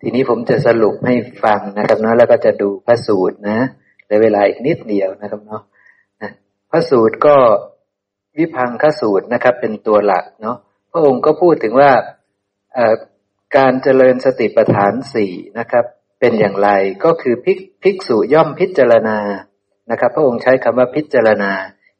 ทีนี้ผมจะสรุปให้ฟังนะครับเนาะแล้วก็จะดูพระสูตรนะในเวลาอีกนิดเดียวนะครับเนาะพระสูตรก็วิพังคสูตรนะครับ เป็นตัวหลักเนาะพระองค์ก็พูดถึงว่าการเจริญสติปัฏฐานสี่นะครับ เป็นอย่างไรก็คือพิกภิกษุย่อมพิจารณานะครับ พระองค์ใช้คำว่าพิจารณา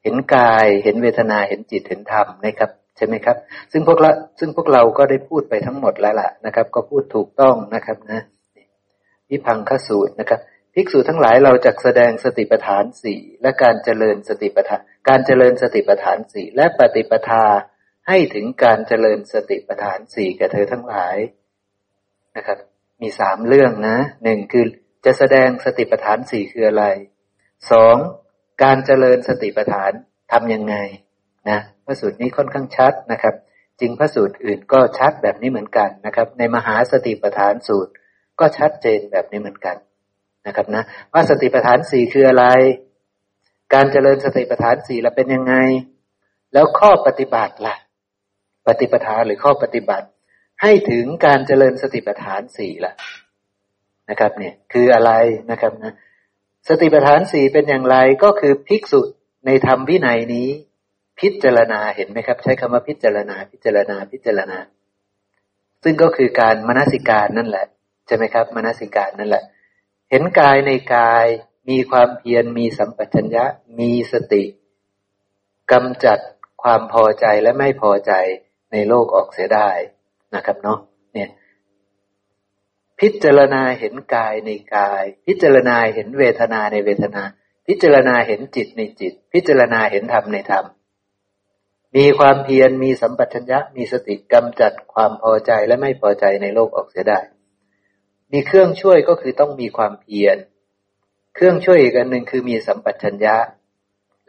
เห็นกาย เห็นเวทนาเห็นจิตเห็นธรรมนะครับ ใช่ไหมครับ ซึ่งพวกเราซึ่งพวกเราก็ได้พูดไปทั้งหมดแล้วล่ะนะครับ ก็พูดถูกต้องนะครับนะวิพังคสูตรนะครับภิกษุทั้งหลายเราจะแสดงสติปัฏฐานสี่และการเจริญสติปัฏฐาน การเจริญสติปัฏฐานสี่และปฏิปทาให้ถึงการเจริญสติปัฏฐานสี่แก่เธอทั้งหลายนะครับ มีสามเรื่องนะหนึ่งคือจะแสดงสติปัฏฐานสี่คืออะไรสองการเจริญสติปัฏฐานทำยังไง นะพระสูตรนี้ค่อนข้างชัดนะครับ จริงพระสูตรอื่นก็ชัดแบบนี้เหมือนกันนะครับ ในมหาสติปัฏฐานสูตรก็ชัดเจนแบบนี้เหมือนกันนะครับนะว่าสติปัฏฐานสี่คืออะไร การเจริญสติปัฏฐานสี่ละเป็นยังไง แล้วข้อปฏิบัติละ่ะ ปฏิปทาหรือข้อปฏิบัติ ให้ถึงการเจริญสติปัฏฐานสี่ละนะครับ เนี่ยคืออะไรนะครับนะสติปัฏฐานสี่เป็นอย่างไรก็คือภิกษุในธรรมวินัยนี้ พิจารณาเห็นไหมครับ ใช้คำว่าพิจารณา พิจารณาพิจารณา ซึ่งก็คือการมนสิการนั่นแหละใช่ไหมครับมนสิการนั่นแหละ เห็นกายในกายมีความเพียรมีสัมปชัญญะ มีสติกำจัดความพอใจและไม่พอใจในโลกออกเสียได้นะครับเนาะเนี่ยพิจารณาเห็นกายในกาย พิจารณาเห็นเวทนาในเวทนา พิจารณาเห็นจิตในจิต พิจารณาเห็นธรรมในธรรม มีความเพียรมีสัมปชัญญะมีสติกำจัดความพอใจและไม่พอใจในโลกออกเสียได้ มีเครื่องช่วยก็คือต้องมีความเพียร เครื่องช่วยอีกอันหนึ่งคือมีสัมปชัญญะ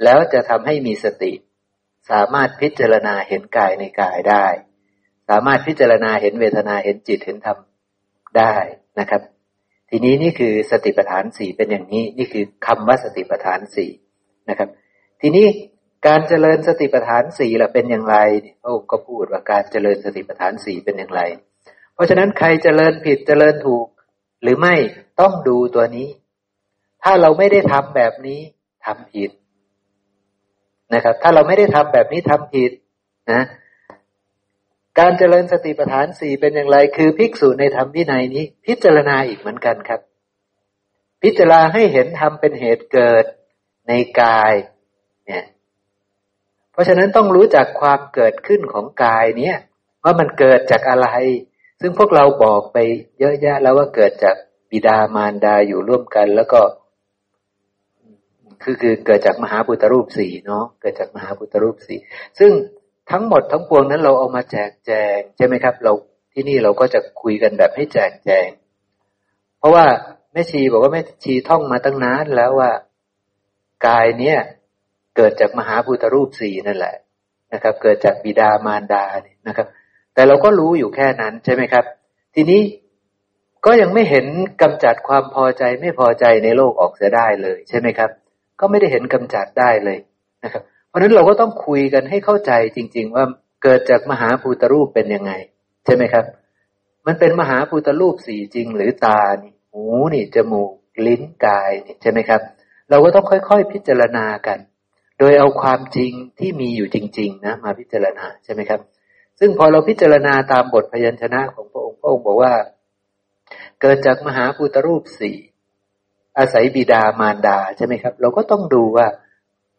แล้วจะทำให้มีสติ สามารถพิจารณาเห็นกายในกายได้ สามารถพิจารณาเห็นเวทนาเห็นจิตเห็นธรรมได้นะครับ ทีนี้นี่คือสติปัฏฐานสี่เป็นอย่างนี้ นี่คือคำว่าสติปัฏฐานสี่นะครับ ทีนี้ การเจริญสติปัฏฐานสี่ล่ะเป็นอย่างไรพระองค์ก็พูดว่าการเจริญสติปัฏฐานสี่เป็นอย่างไร เพราะฉะนั้นใครเจริญผิดเจริญถูก หรือไม่ต้องดูตัวนี้ ถ้าเราไม่ได้ทำแบบนี้ทำผิดนะครับ ถ้าเราไม่ได้ทำแบบนี้ทำผิดนะการเจริญสติปัฏฐานสี่เป็นอย่างไร คือภิกษุในธรรมวินัยนี้ พิจารณาอีกเหมือนกันครับ พิจารณาให้เห็นธรรมเป็นเหตุเกิดในกาย เนี่ย ราะฉะนั้นต้องรู้จักความเกิดขึ้นของกายเนี่ยว่ามันเกิดจากอะไร ซึ่งพวกเราบอกไปเยอะแยะแล้วว่าเกิดจากบิดามารดาอยู่ร่วมกันแล้วก็คือคือเกิดจากมหาพุทธรูปสี่เนาะเกิดจากมหาพุทธรูปสี่ซึ่งทั้งหมดทั้งปวงนั้นเราเอามาแจกแจงใช่ไหมครับ เราที่นี่เราก็จะคุยกันแบบให้แจกแจง เพราะว่าแม่ชีบอกว่าแม่ชีท่องมาตั้งนานแล้วว่ากายเนี้ย เกิดจากมหาพุทธรูปสี่นั่นแหละนะครับ เกิดจากบิดามารดาเนี่ยนะครับ แต่เราก็รู้อยู่แค่นั้นใช่ไหมครับ ทีนี้ก็ยังไม่เห็นกำจัดความพอใจไม่พอใจในโลกออกเสียได้เลยใช่ไหมครับ ก็ไม่ได้เห็นกำจัดได้เลยนะครับ เพราะฉะนั้นเราก็ต้องคุยกันให้เข้าใจจริง ๆ ว่าเกิดจากมหาภูตรูปเป็นยังไง ใช่ไหมครับ มันเป็นมหาภูตรูปสี่จริง หรือตานี่หูนี่จมูกลิ้นกายนี่ใช่ไหมครับ เราก็ต้องค่อยๆพิจารณากัน โดยเอาความจริงที่มีอยู่จริง ๆ นะ มาพิจารณาใช่ไหมครับ ซึ่งพอเราพิจารณาตามบทพยัญชนะของพระองค์พระองค์บอกว่า เกิดจากมหาภูตรูปสี่อาศัยบิดามารดาใช่ไหมครับ เราก็ต้องดูว่า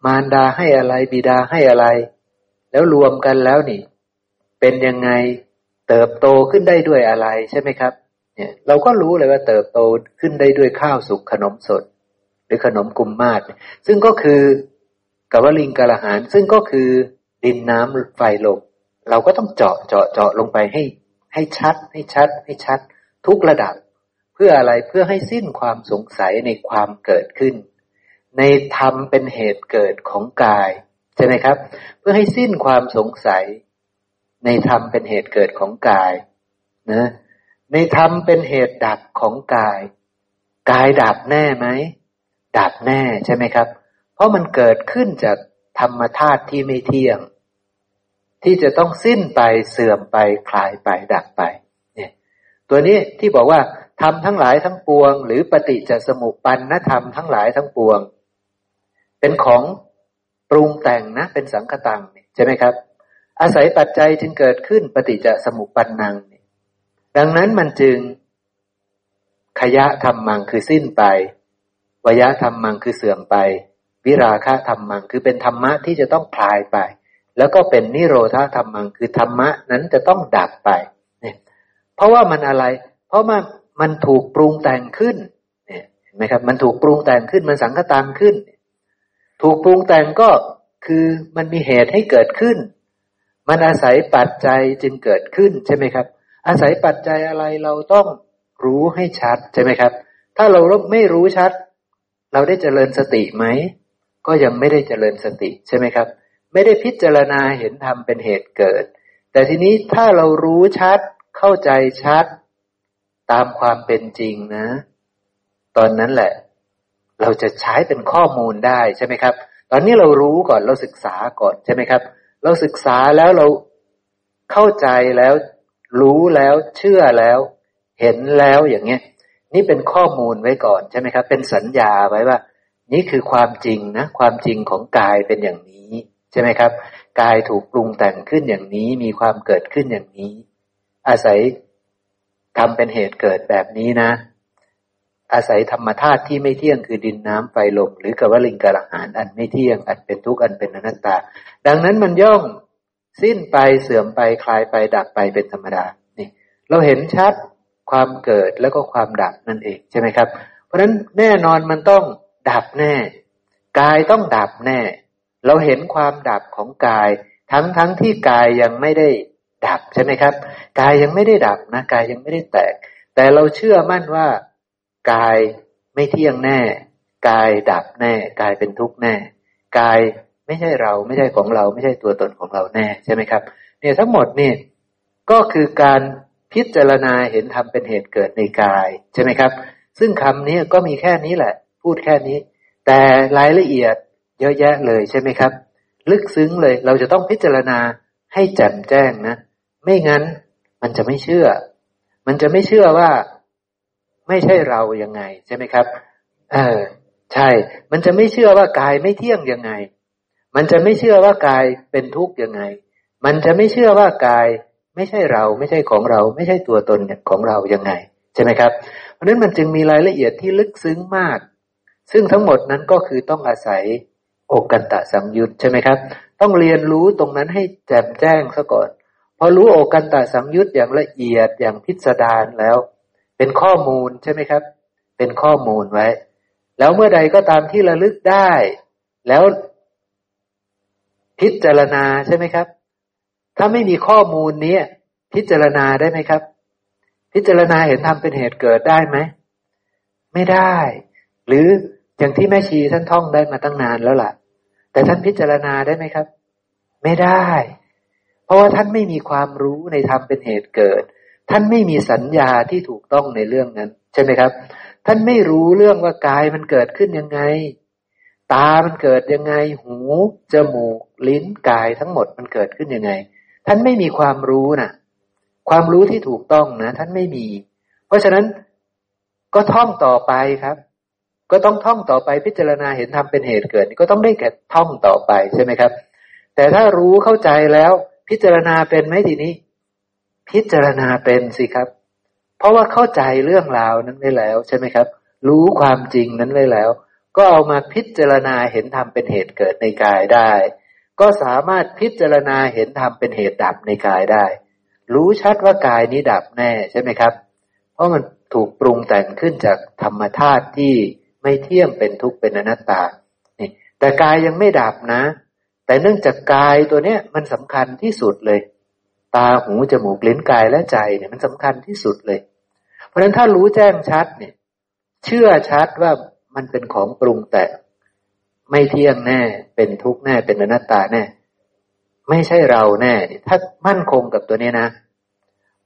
มารดาให้อะไรบิดาให้อะไร แล้วรวมกันแล้วนี่ เป็นยังไงเติบโตขึ้นได้ด้วยอะไรใช่ไหมครับ เนี่ยเราก็รู้เลยว่าเติบโตขึ้นได้ด้วยข้าวสุกขนมสด หรือขนมกุมมาศซึ่งก็คือ กับวลิงกะละหานซึ่งก็คือดินน้ำไฟลมเราก็ต้องเจาะเจาะเจาะลงไปให้ ให้ชัด ให้ชัด ให้ชัด ทุกระดับ เพื่ออะไรเพื่อให้สิ้นความสงสัยในความเกิดขึ้น ในธรรมเป็นเหตุเกิดของกาย ใช่ไหมครับ เพื่อให้สิ้นความสงสัย ในธรรมเป็นเหตุเกิดของกายนะในธรรมเป็นเหตุดับของกาย กายดับแน่ไหมดับแน่ใช่ไหมครับ เพราะมันเกิดขึ้นจากธรรมธาตุที่ไม่เที่ยง ที่จะต้องสิ้นไปเสื่อมไปคลายไปดับไป เนี่ย ตัวนี้ที่บอกว่าทำทั้งหลายทั้งปวง หรือปฏิจจสมุปปันนธรรมทั้งหลายทั้งปวง เป็นของปรุงแต่งนะ เป็นสังคตังใช่ไหมครับ อาศัยปัจจัยจึงเกิดขึ้นปฏิจจสมุปปันนังดังนั้นมันจึงขยะธรรมังคือสิ้นไปวยะธรรมังคือเสื่อมไป วิราคะธรรมัง คือเป็นธรรมะที่จะต้องคลายไป แล้วก็เป็นนิโรธาธรรมัง คือธรรมะนั้นจะต้องดับไปเนี่ยเพราะว่ามันอะไร เพราะมันมันถูกปรุงแต่งขึ้นเนี่ยเห็นไหมครับ มันถูกปรุงแต่งขึ้นมันสังคตามขึ้น ถูกปรุงแต่งก็คือมันมีเหตุให้เกิดขึ้น มันอาศัยปัจจัยจึงเกิดขึ้นใช่ไหมครับ อาศัยปัจจัยอะไรเราต้องรู้ให้ชัดใช่ไหมครับ ถ้าเราไม่รู้ชัด เราได้เจริญสติไหม ก็ยังไม่ได้เจริญสติใช่ไหมครับ ไม่ได้พิจารณาเห็นธรรมเป็นเหตุเกิด แต่ทีนี้ถ้าเรารู้ชัดเข้าใจชัด ตามความเป็นจริงนะ ตอนนั้นแหละ เราจะใช้เป็นข้อมูลได้ใช่ไหมครับ ตอนนี้เรารู้ก่อนเราศึกษาก่อนใช่ไหมครับ เราศึกษาแล้วเราเข้าใจแล้ว รู้แล้วเชื่อแล้ว เห็นแล้วอย่างเงี้ยนี่เป็นข้อมูลไว้ก่อนใช่ไหมครับ เป็นสัญญาไว้ว่า นี่คือความจริงนะ ความจริงของกายเป็นอย่างนี้ ใช่ไหมครับ กายถูกปรุงแต่งขึ้นอย่างนี้ มีความเกิดขึ้นอย่างนี้ อาศัยทำเป็นเหตุเกิดแบบนี้นะ อาศัยธรรมธาตุที่ไม่เที่ยงคือดินน้ำไฟลมหรือกวลิงกระหานอันไม่เที่ยง อันเป็นทุกข์อันเป็นอนัตตา ดังนั้นมันย่อมสิ้นไปเสื่อมไปคลายไปดับไปเป็นธรรมดานี่เราเห็นชัดความเกิดแล้วก็ความดับนั่นเองใช่ไหมครับ เพราะฉะนั้นแน่นอนมันต้อง ดับแน่ กายต้องดับแน่ เราเห็นความดับของกาย ทั้งทั้งที่กายยังไม่ได้ดับใช่ไหมครับ กายยังไม่ได้ดับนะกายยังไม่ได้แตก แต่เราเชื่อมั่นว่า กายไม่เที่ยงแน่ กายดับแน่ กายเป็นทุกข์แน่ กายไม่ใช่เราไม่ใช่ของเรา ไม่ใช่ตัวตนของเราแน่ใช่ไหมครับ เนี่ยทั้งหมดนี่ก็คือการพิจารณาเห็นธรรมเป็นเหตุเกิดในกายใช่ไหมครับ ซึ่งคำนี้ก็มีแค่นี้แหละ พูดแค่นี้ แต่รายละเอียดเยอะแยะเลยใช่ไหมครับ ลึกซึ้งเลยเราจะต้องพิจารณาให้แจ่มแจ้งนะ ไม่งั้นมันจะไม่เชื่อ มันจะไม่เชื่อว่าไม่ใช่เรายังไงใช่ไหมครับ เออ ใช่ มันจะไม่เชื่อว่ากายไม่เที่ยงยังไง มันจะไม่เชื่อว่ากายเป็นทุกข์ยังไง มันจะไม่เชื่อว่ากายไม่ใช่เราไม่ใช่ของเรา ไม่ใช่ตัวตนของเรายังไง ใช่ไหมครับ เพราะนั้นมันจึงมีรายละเอียดที่ลึกซึ้งมาก ซึ่งทั้งหมดนั้นก็คือต้องอาศัยอกกันตะสัมยุตใช่ไหมครับ ต้องเรียนรู้ตรงนั้นให้แจ่มแจ้งซะก่อน พอรู้อกกันตะสัมยุตอย่างละเอียดอย่างพิสดารแล้ว เป็นข้อมูลใช่ไหมครับ เป็นข้อมูลไว้ แล้วเมื่อใดก็ตามที่ระลึกได้ แล้วพิจารณาใช่ไหมครับ ถ้าไม่มีข้อมูลนี้พิจารณาได้ไหมครับ พิจารณาเห็นธรรมเป็นเหตุเกิดได้ไหม ไม่ได้ หรือ อย่างที่แม่ชีท่านท่องได้มาตั้งนานแล้วล่ะ แต่ท่านพิจารณาได้ไหมครับ ไม่ได้ เพราะว่าท่านไม่มีความรู้ในธรรมเป็นเหตุเกิด ท่านไม่มีสัญญาที่ถูกต้องในเรื่องนั้น ใช่ไหมครับ ท่านไม่รู้เรื่องว่ากายมันเกิดขึ้นยังไง ตามันเกิดยังไง หูจมูก ลิ้นกายทั้งหมดมันเกิดขึ้นยังไง ท่านไม่มีความรู้นะความรู้ที่ถูกต้องนะ ท่านไม่มี เพราะฉะนั้นก็ท่องต่อไปครับ ก็ต้องท่องต่อไปพิจารณาเห็นธรรมเป็นเหตุเกิด ก็ต้องได้แก่ท่องต่อไปใช่ไหมครับ แต่ถ้ารู้เข้าใจแล้วพิจารณาเป็นไหมทีนี้ พิจารณาเป็นสิครับ เพราะว่าเข้าใจเรื่องราวนั้นไว้แล้วใช่ไหมครับ รู้ความจริงนั้นไว้แล้ว ก็เอามาพิจารณาเห็นธรรมเป็นเหตุเกิดในกายได้ ก็สามารถพิจารณาเห็นธรรมเป็นเหตุดับในกายได้ รู้ชัดว่ากายนี้ดับแน่ใช่ไหมครับ เพราะมันถูกปรุงแต่งขึ้นจากธรรมธาตุที่ ไม่เที่ยงเป็นทุกข์เป็นอนัตตานี่แต่กายยังไม่ดับนะ แต่เนื่องจากกายตัวเนี้ยมันสำคัญที่สุดเลย ตาหูจมูกลิ้นกายและใจเนี่ยมันสำคัญที่สุดเลย เพราะฉะนั้นถ้ารู้แจ้งชัดเนี่ย เชื่อชัดว่ามันเป็นของปรุงแต่งไม่เที่ยงแน่ เป็นทุกข์แน่เป็นอนัตตาแน่ไม่ใช่เราแน่ถ้ามั่นคงกับตัวนี้นะ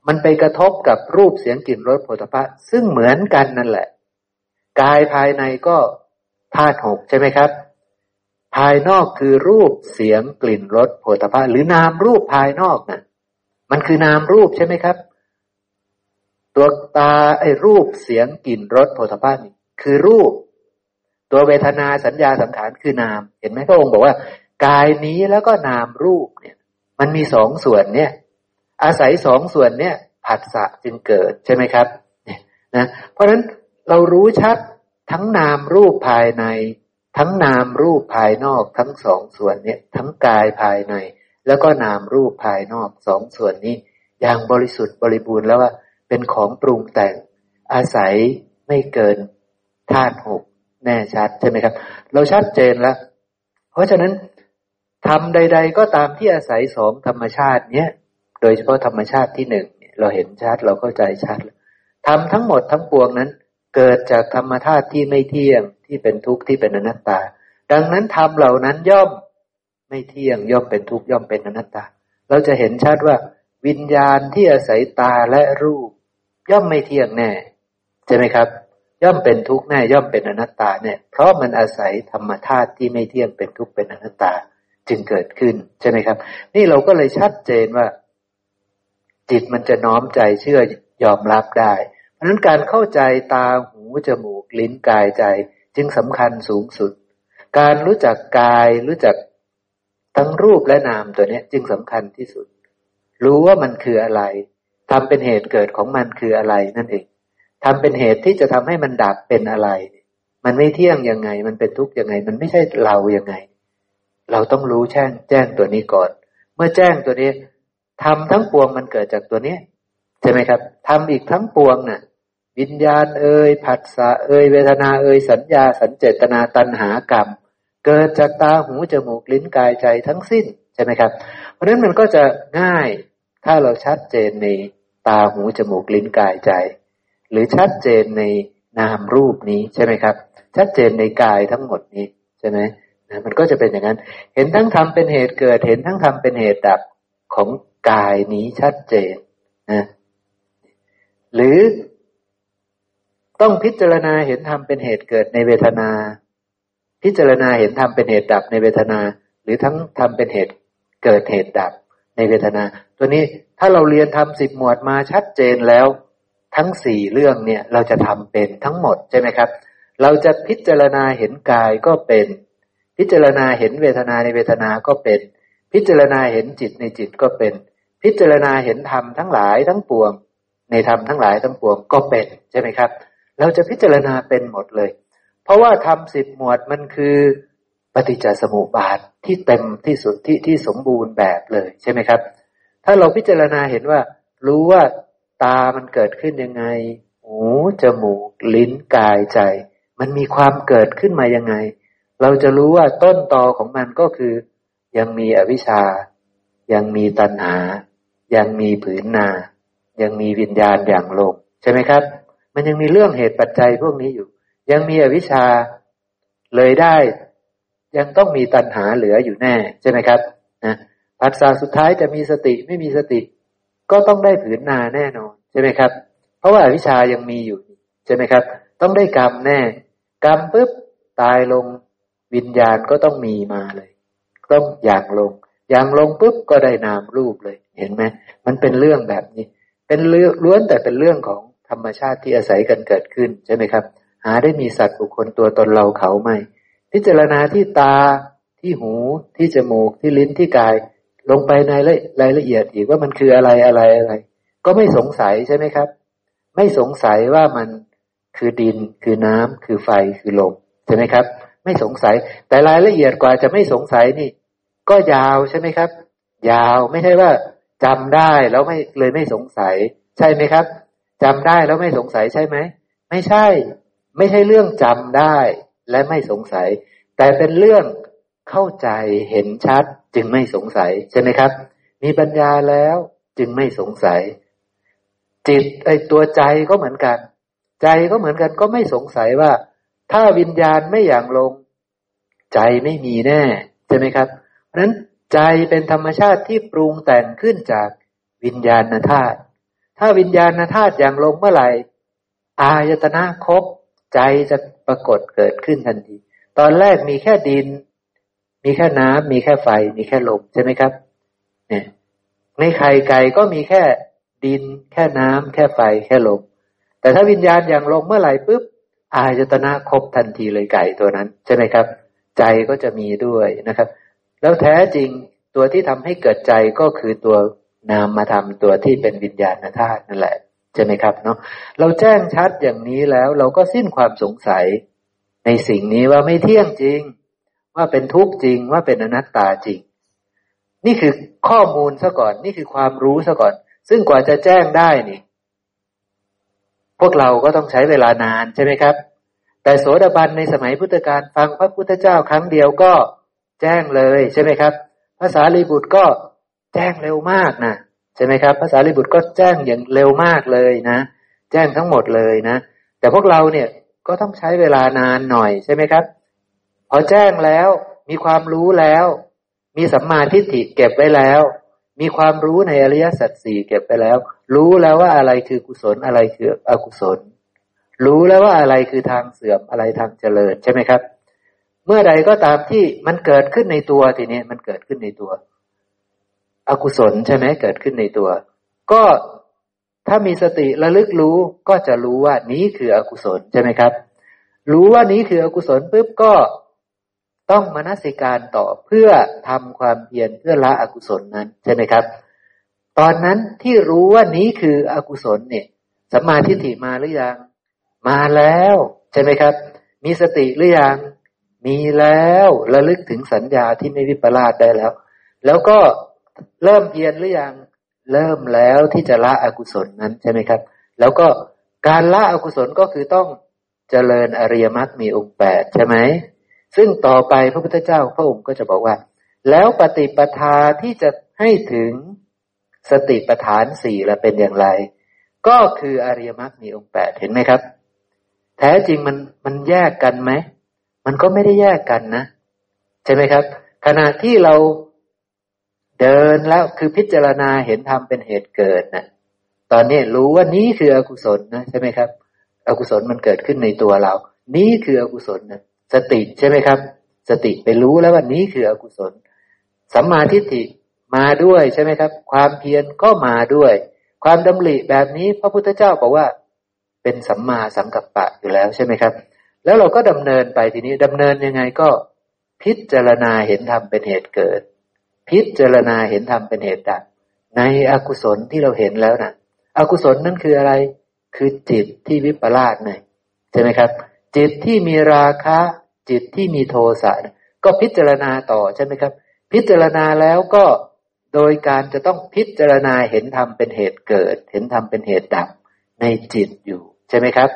มันไปกระทบกับรูปเสียงกลิ่นรสผลิภัณฑ์ซึ่งเหมือนกันนั่นแหละ กายภายในก็ธาตุหกใช่ไหมครับ ภายนอกคือรูปเสียงกลิ่นรสผลิภัณฑ์หรือนามรูปภายนอกนะ่ะ มันคือนามรูปใช่ไหมครับ ตัวตาไอ้รูปเสียงกลิ่นรสโผฏฐัพพนี่คือรูป ตัวเวทนาสัญญาสังขารคือนาม เห็นไหมพระองค์บอกว่า กายนี้แล้วก็นามรูปเนี่ย มันมีสองส่วนเนี่ย อาศัยสองส่วนเนี่ยผัสสะจึงเกิดใช่ไหมครับ เนี่ยนะเพราะฉะนั้น เรารู้ชัดทั้งนามรูปภายใน ทั้งนามรูปภายนอกทั้งสองส่วนเนี่ยทั้งกายภายใน แล้วก็นามรูปภายนอกสองส่วนนี้ อย่างบริสุทธิ์บริบูรณ์แล้วว่าเป็นของปรุงแต่ง อาศัยไม่เกินธาตุหกแน่ชัดใช่ไหมครับ เราชัดเจนแล้ว เพราะฉะนั้นทำใด ๆ ก็ตามที่อาศัยสองธรรมชาติเนี้ยโดยเฉพาะธรรมชาติที่หนึ่งเราเห็นชัดเราเข้าใจชัดทำทั้งหมดทั้งปวงนั้น เกิดจากธรรมธาตุที่ไม่เที่ยงที่เป็นทุกข์ที่เป็นอนัตตา ดังนั้นทำเหล่านั้นย่อมไม่เที่ยงย่อมเป็นทุกข์ย่อมเป็นอนัตตา เราจะเห็นชัดว่า วิญญาณที่อาศัยตาและรูป ย่อมไม่เที่ยงแน่ ใช่ไหมครับ ย่อมเป็นทุกข์แน่ย่อมเป็นอนัตตาเนี่ยเพราะมันอาศัยธรรมธาตุที่ไม่เที่ยงเป็นทุกข์เป็นอนัตตา จึงเกิดขึ้นใช่ไหมครับ นี่เราก็เลยชัดเจนว่า จิตมันจะน้อมใจเชื่อยอมรับได้ เพราะนั้นการเข้าใจตาหูจมูกลิ้นกายใจ จึงสำคัญสูงสุด การรู้จักกายรู้จักทั้งรูปและนามตัวนี้จึงสำคัญที่สุด รู้ว่ามันคืออะไรทำเป็นเหตุเกิดของมันคืออะไรนั่นเองทำเป็นเหตุที่จะทำให้มันดับเป็นอะไร มันไม่เที่ยงยังไง มันเป็นทุกข์ยังไง มันไม่ใช่เรายังไง เราต้องรู้แจ้งแจ้งตัวนี้ก่อน เมื่อแจ้งตัวนี้ทำทั้งปวงมันเกิดจากตัวนี้ใช่ไหมครับทำอีกทั้งปวงน่ะ วิญญาณเอ่ยผัสสะเอ่ยเวทนาเอ่ยสัญญาสัญเจตนาตัณหากรรม เกิดจากตาหูจมูกลิ้นกายใจทั้งสิ้นใช่ไหมครับ เพราะฉะนั้นมันก็จะง่ายถ้าเราชัดเจนในตาหูจมูกลิ้นกายใจ หรือชัดเจนในนามรูปนี้ใช่ไหมครับ ชัดเจนในกายทั้งหมดนี้ใช่ไหมนะมันก็จะเป็นอย่างนั้น เห็นทั้งทำเป็นเหตุเกิด เห็นทั้งทำเป็นเหตุดับของกายนี้ชัดเจนนะหรือ ต้องพิจารณาเห็นธรรมเป็นเหตุเกิดในเวทนา พิจารณาเห็นธรรมเป็นเหตุดับในเวทนา หรือทั้งธรรมเป็นเหตุเกิดเหตุดับในเวทนา ตัวนี้ถ้าเราเรียนทำสิบหมวดมาชัดเจนแล้ว ทั้งสี่เรื่องเนี่ยเราจะทำเป็นทั้งหมดใช่ไหมครับ เราจะพิจารณาเห็นกายก็เป็น พิจารณาเห็นเวทนาในเวทนาก็เป็น พิจารณาเห็นจิตในจิตก็เป็น พิจารณาเห็นธรรมทั้งหลายทั้งปวง ในธรรมทั้งหลายทั้งปวงก็เป็นใช่ไหมครับ เราจะพิจารณาเป็นหมดเลย เพราะว่าธรรมสิบหมวดมันคือปฏิจจสมุปบาทที่เต็มที่สุดที่ที่สมบูรณ์แบบเลยใช่ไหมครับ ถ้าเราพิจารณาเห็นว่า รู้ว่าตามันเกิดขึ้นยังไง หูจมูก ลิ้นกายใจ มันมีความเกิดขึ้นมายังไง เราจะรู้ว่าต้นตอของมันก็คือ ยังมีอวิชชา ยังมีตัณหา ยังมีผืนนา ยังมีวิญญาณอย่างลงใช่ไหมครับ มันยังมีเรื่องเหตุปัจจัยพวกนี้อยู่ ยังมีอวิชชาเลยได้ ยังต้องมีตัณหาเหลืออยู่แน่ ใช่ไหมครับนะปัจจาสุดท้ายจะมีสติไม่มีสติ ก็ต้องได้ผืนนาแน่นอนใช่ไหมครับ เพราะว่าอวิชชายังมีอยู่ใช่ไหมครับ ต้องได้กรรมแน่ กรรมปุ๊บตายลงวิญญาณก็ต้องมีมาเลย ต้องอย่างลง อย่างลงปุ๊บก็ได้นามรูปเลย เห็นไหมมันเป็นเรื่องแบบนี้ เป็นเรื่องล้วนแต่เป็นเรื่องของ ธรรมชาติที่อาศัยกันเกิดขึ้นใช่ไหมครับ หาได้มีสัตว์บุคคลตัวตนเราเขาไหม่พิจารณาที่ตาที่หูที่จมูกที่ลิ้นที่กาย ลงไปในรายละเอียดอีกว่ามันคืออะไรอะไรอะไร ก็ไม่สงสัยใช่ไหมครับ ไม่สงสัยว่ามันคือดิน คือน้ำคือไฟคือลมใช่ไหมครับ ไม่สงสัยแต่รายละเอียดกว่าจะไม่สงสัยนี่ ก็ยาวใช่ไหมครับ ยาวไม่ใช่ว่าจำได้แล้วไม่เลยไม่สงสัย ใช่ไหมครับ จำได้แล้วไม่สงสัยใช่ไหม ไม่ใช่ ไม่ใช่เรื่องจำได้และไม่สงสัย แต่เป็นเรื่องเข้าใจเห็นชัดจึงไม่สงสัยใช่ไหมครับ มีปัญญาแล้วจึงไม่สงสัย จิตไอตัวใจก็เหมือนกัน ใจก็เหมือนกันก็ไม่สงสัยว่า ถ้าวิญญาณไม่อย่างลง ใจไม่มีแน่ใช่ไหมครับ เพราะนั้นใจเป็นธรรมชาติที่ปรุงแต่งขึ้นจากวิญญาณธาตุ ถ้าวิญญาณธาตุอย่างลงเมื่อไหร่ อายตนะครบใจจะปรากฏเกิดขึ้นทันที ตอนแรกมีแค่ดิน มีแค่น้ำมีแค่ไฟ มีแค่ลมใช่ไหมครับ เนี่ยในไข่ไก่ก็มีแค่ดิน แค่น้ำแค่ไฟ แค่ลม แต่ถ้าวิญญาณอย่างลมเมื่อไหร่ปุ๊บอายตนะครบทันทีเลยไก่ตัวนั้น ใช่ไหมครับ ใจก็จะมีด้วยนะครับ แล้วแท้จริงตัวที่ทำให้เกิดใจก็คือตัว นามมาทำตัวที่เป็นวิญญาณธาตุนั่นแหละใช่ไหมครับเนาะเราแจ้งชัดอย่างนี้แล้วเราก็สิ้นความสงสัย ในสิ่งนี้ว่าไม่เที่ยงจริง ว่าเป็นทุกข์จริงว่าเป็นอนัตตาจริง นี่คือข้อมูลซะก่อน นี่คือความรู้ซะก่อน ซึ่งกว่าจะแจ้งได้นี่ พวกเราก็ต้องใช้เวลานานใช่ไหมครับ แต่โสดาบันในสมัยพุทธกาลฟังพระพุทธเจ้าครั้งเดียวก็แจ้งเลยใช่ไหมครับภาษาลีบุตรก็ แจ้งเร็วมากนะใช่ไหมครับภาษาลีบุตรก็แจ้งอย่างเร็วมากเลยนะ แจ้งทั้งหมดเลยนะ แต่พวกเราเนี่ยก็ต้องใช้เวลานานหน่อยใช่ไหมครับ พอแจ้งแล้วมีความรู้แล้ว มีสัมมาทิฏฐิเก็บไว้แล้ว มีความรู้ในอริยสัจสี่เก็บไปแล้ว รู้แล้วว่าอะไรคือกุศลอะไรคืออกุศล รู้แล้วว่าอะไรคือทางเสื่อมอะไรทางเจริญใช่ไหมครับ เมื่อใดก็ตามที่มันเกิดขึ้นในตัวทีนี้มันเกิดขึ้นในตัว อกุศลใช่ไหมเกิดขึ้นในตัว ก็ถ้ามีสติระลึกรู้ก็จะรู้ว่านี้คืออกุศลใช่ไหมครับ รู้ว่านี้คืออกุศลปุ๊บก็ต้องมนสิการต่อเพื่อทำความเพียรเพื่อละอกุศลนั้นใช่ไหมครับ ตอนนั้นที่รู้ว่านี้คืออกุศลเนี่ยสัมมาทิฏฐิมาหรือยัง มาแล้วใช่ไหมครับ มีสติหรือยัง มีแล้วระลึกถึงสัญญาที่ไม่วิปลาสได้แล้ว แล้วก็ เริ่มเพียรหรือยังเริ่มแล้วที่จะละอกุศลนั้นใช่ไหมครับ แล้วก็การละอกุศลก็คือต้องเจริญอริยมรรคมีองค์แปดใช่ไหมซึ่งต่อไปพระพุทธเจ้าพระองค์ก็จะบอกว่า แล้วปฏิปทาที่จะให้ถึงสติปฐานสี่ละเป็นอย่างไร ก็คืออริยมรรคมีองค์แปดเห็นไหมครับ แท้จริงมันมันแยกกันไหมมันก็ไม่ได้แยกกันนะ ใช่ไหมครับ ขณะที่เรา เดินแล้วคือพิจารณาเห็นธรรมเป็นเหตุเกิดนะตอนนี้รู้ว่านี้คืออกุศลนะใช่ไหมครับ อกุศลมันเกิดขึ้นในตัวเรา นี้คืออกุศลนะสติใช่ไหมครับ สติไปรู้แล้วว่านี้คืออกุศลสัมมาทิฏฐิมาด้วยใช่ไหมครับ ความเพียรก็มาด้วย ความดำริแบบนี้พระพุทธเจ้าบอกว่า เป็นสัมมาสังกัปปะอยู่แล้วใช่ไหมครับ แล้วเราก็ดำเนินไปทีนี้ดำเนินยังไงก็พิจารณาเห็นธรรมเป็นเหตุเกิด พิจารณาเห็นธรรมเป็นเหตุดับในอกุศลที่เราเห็นแล้วนะ่ะ อกุศลนั่นคืออะไร คือจิตที่วิปลาสไงใช่ไหมครับ จิตที่มีราคะ จิตที่มีโทสะก็พิจารณาต่อใช่ไหมครับ พิจารณาแล้วก็โดยการจะต้องพิจารณาเห็นธรรมเป็นเหตุเกิด เห็นธรรมเป็นเหตุดับในจิตอยู่ใช่ไหมครับ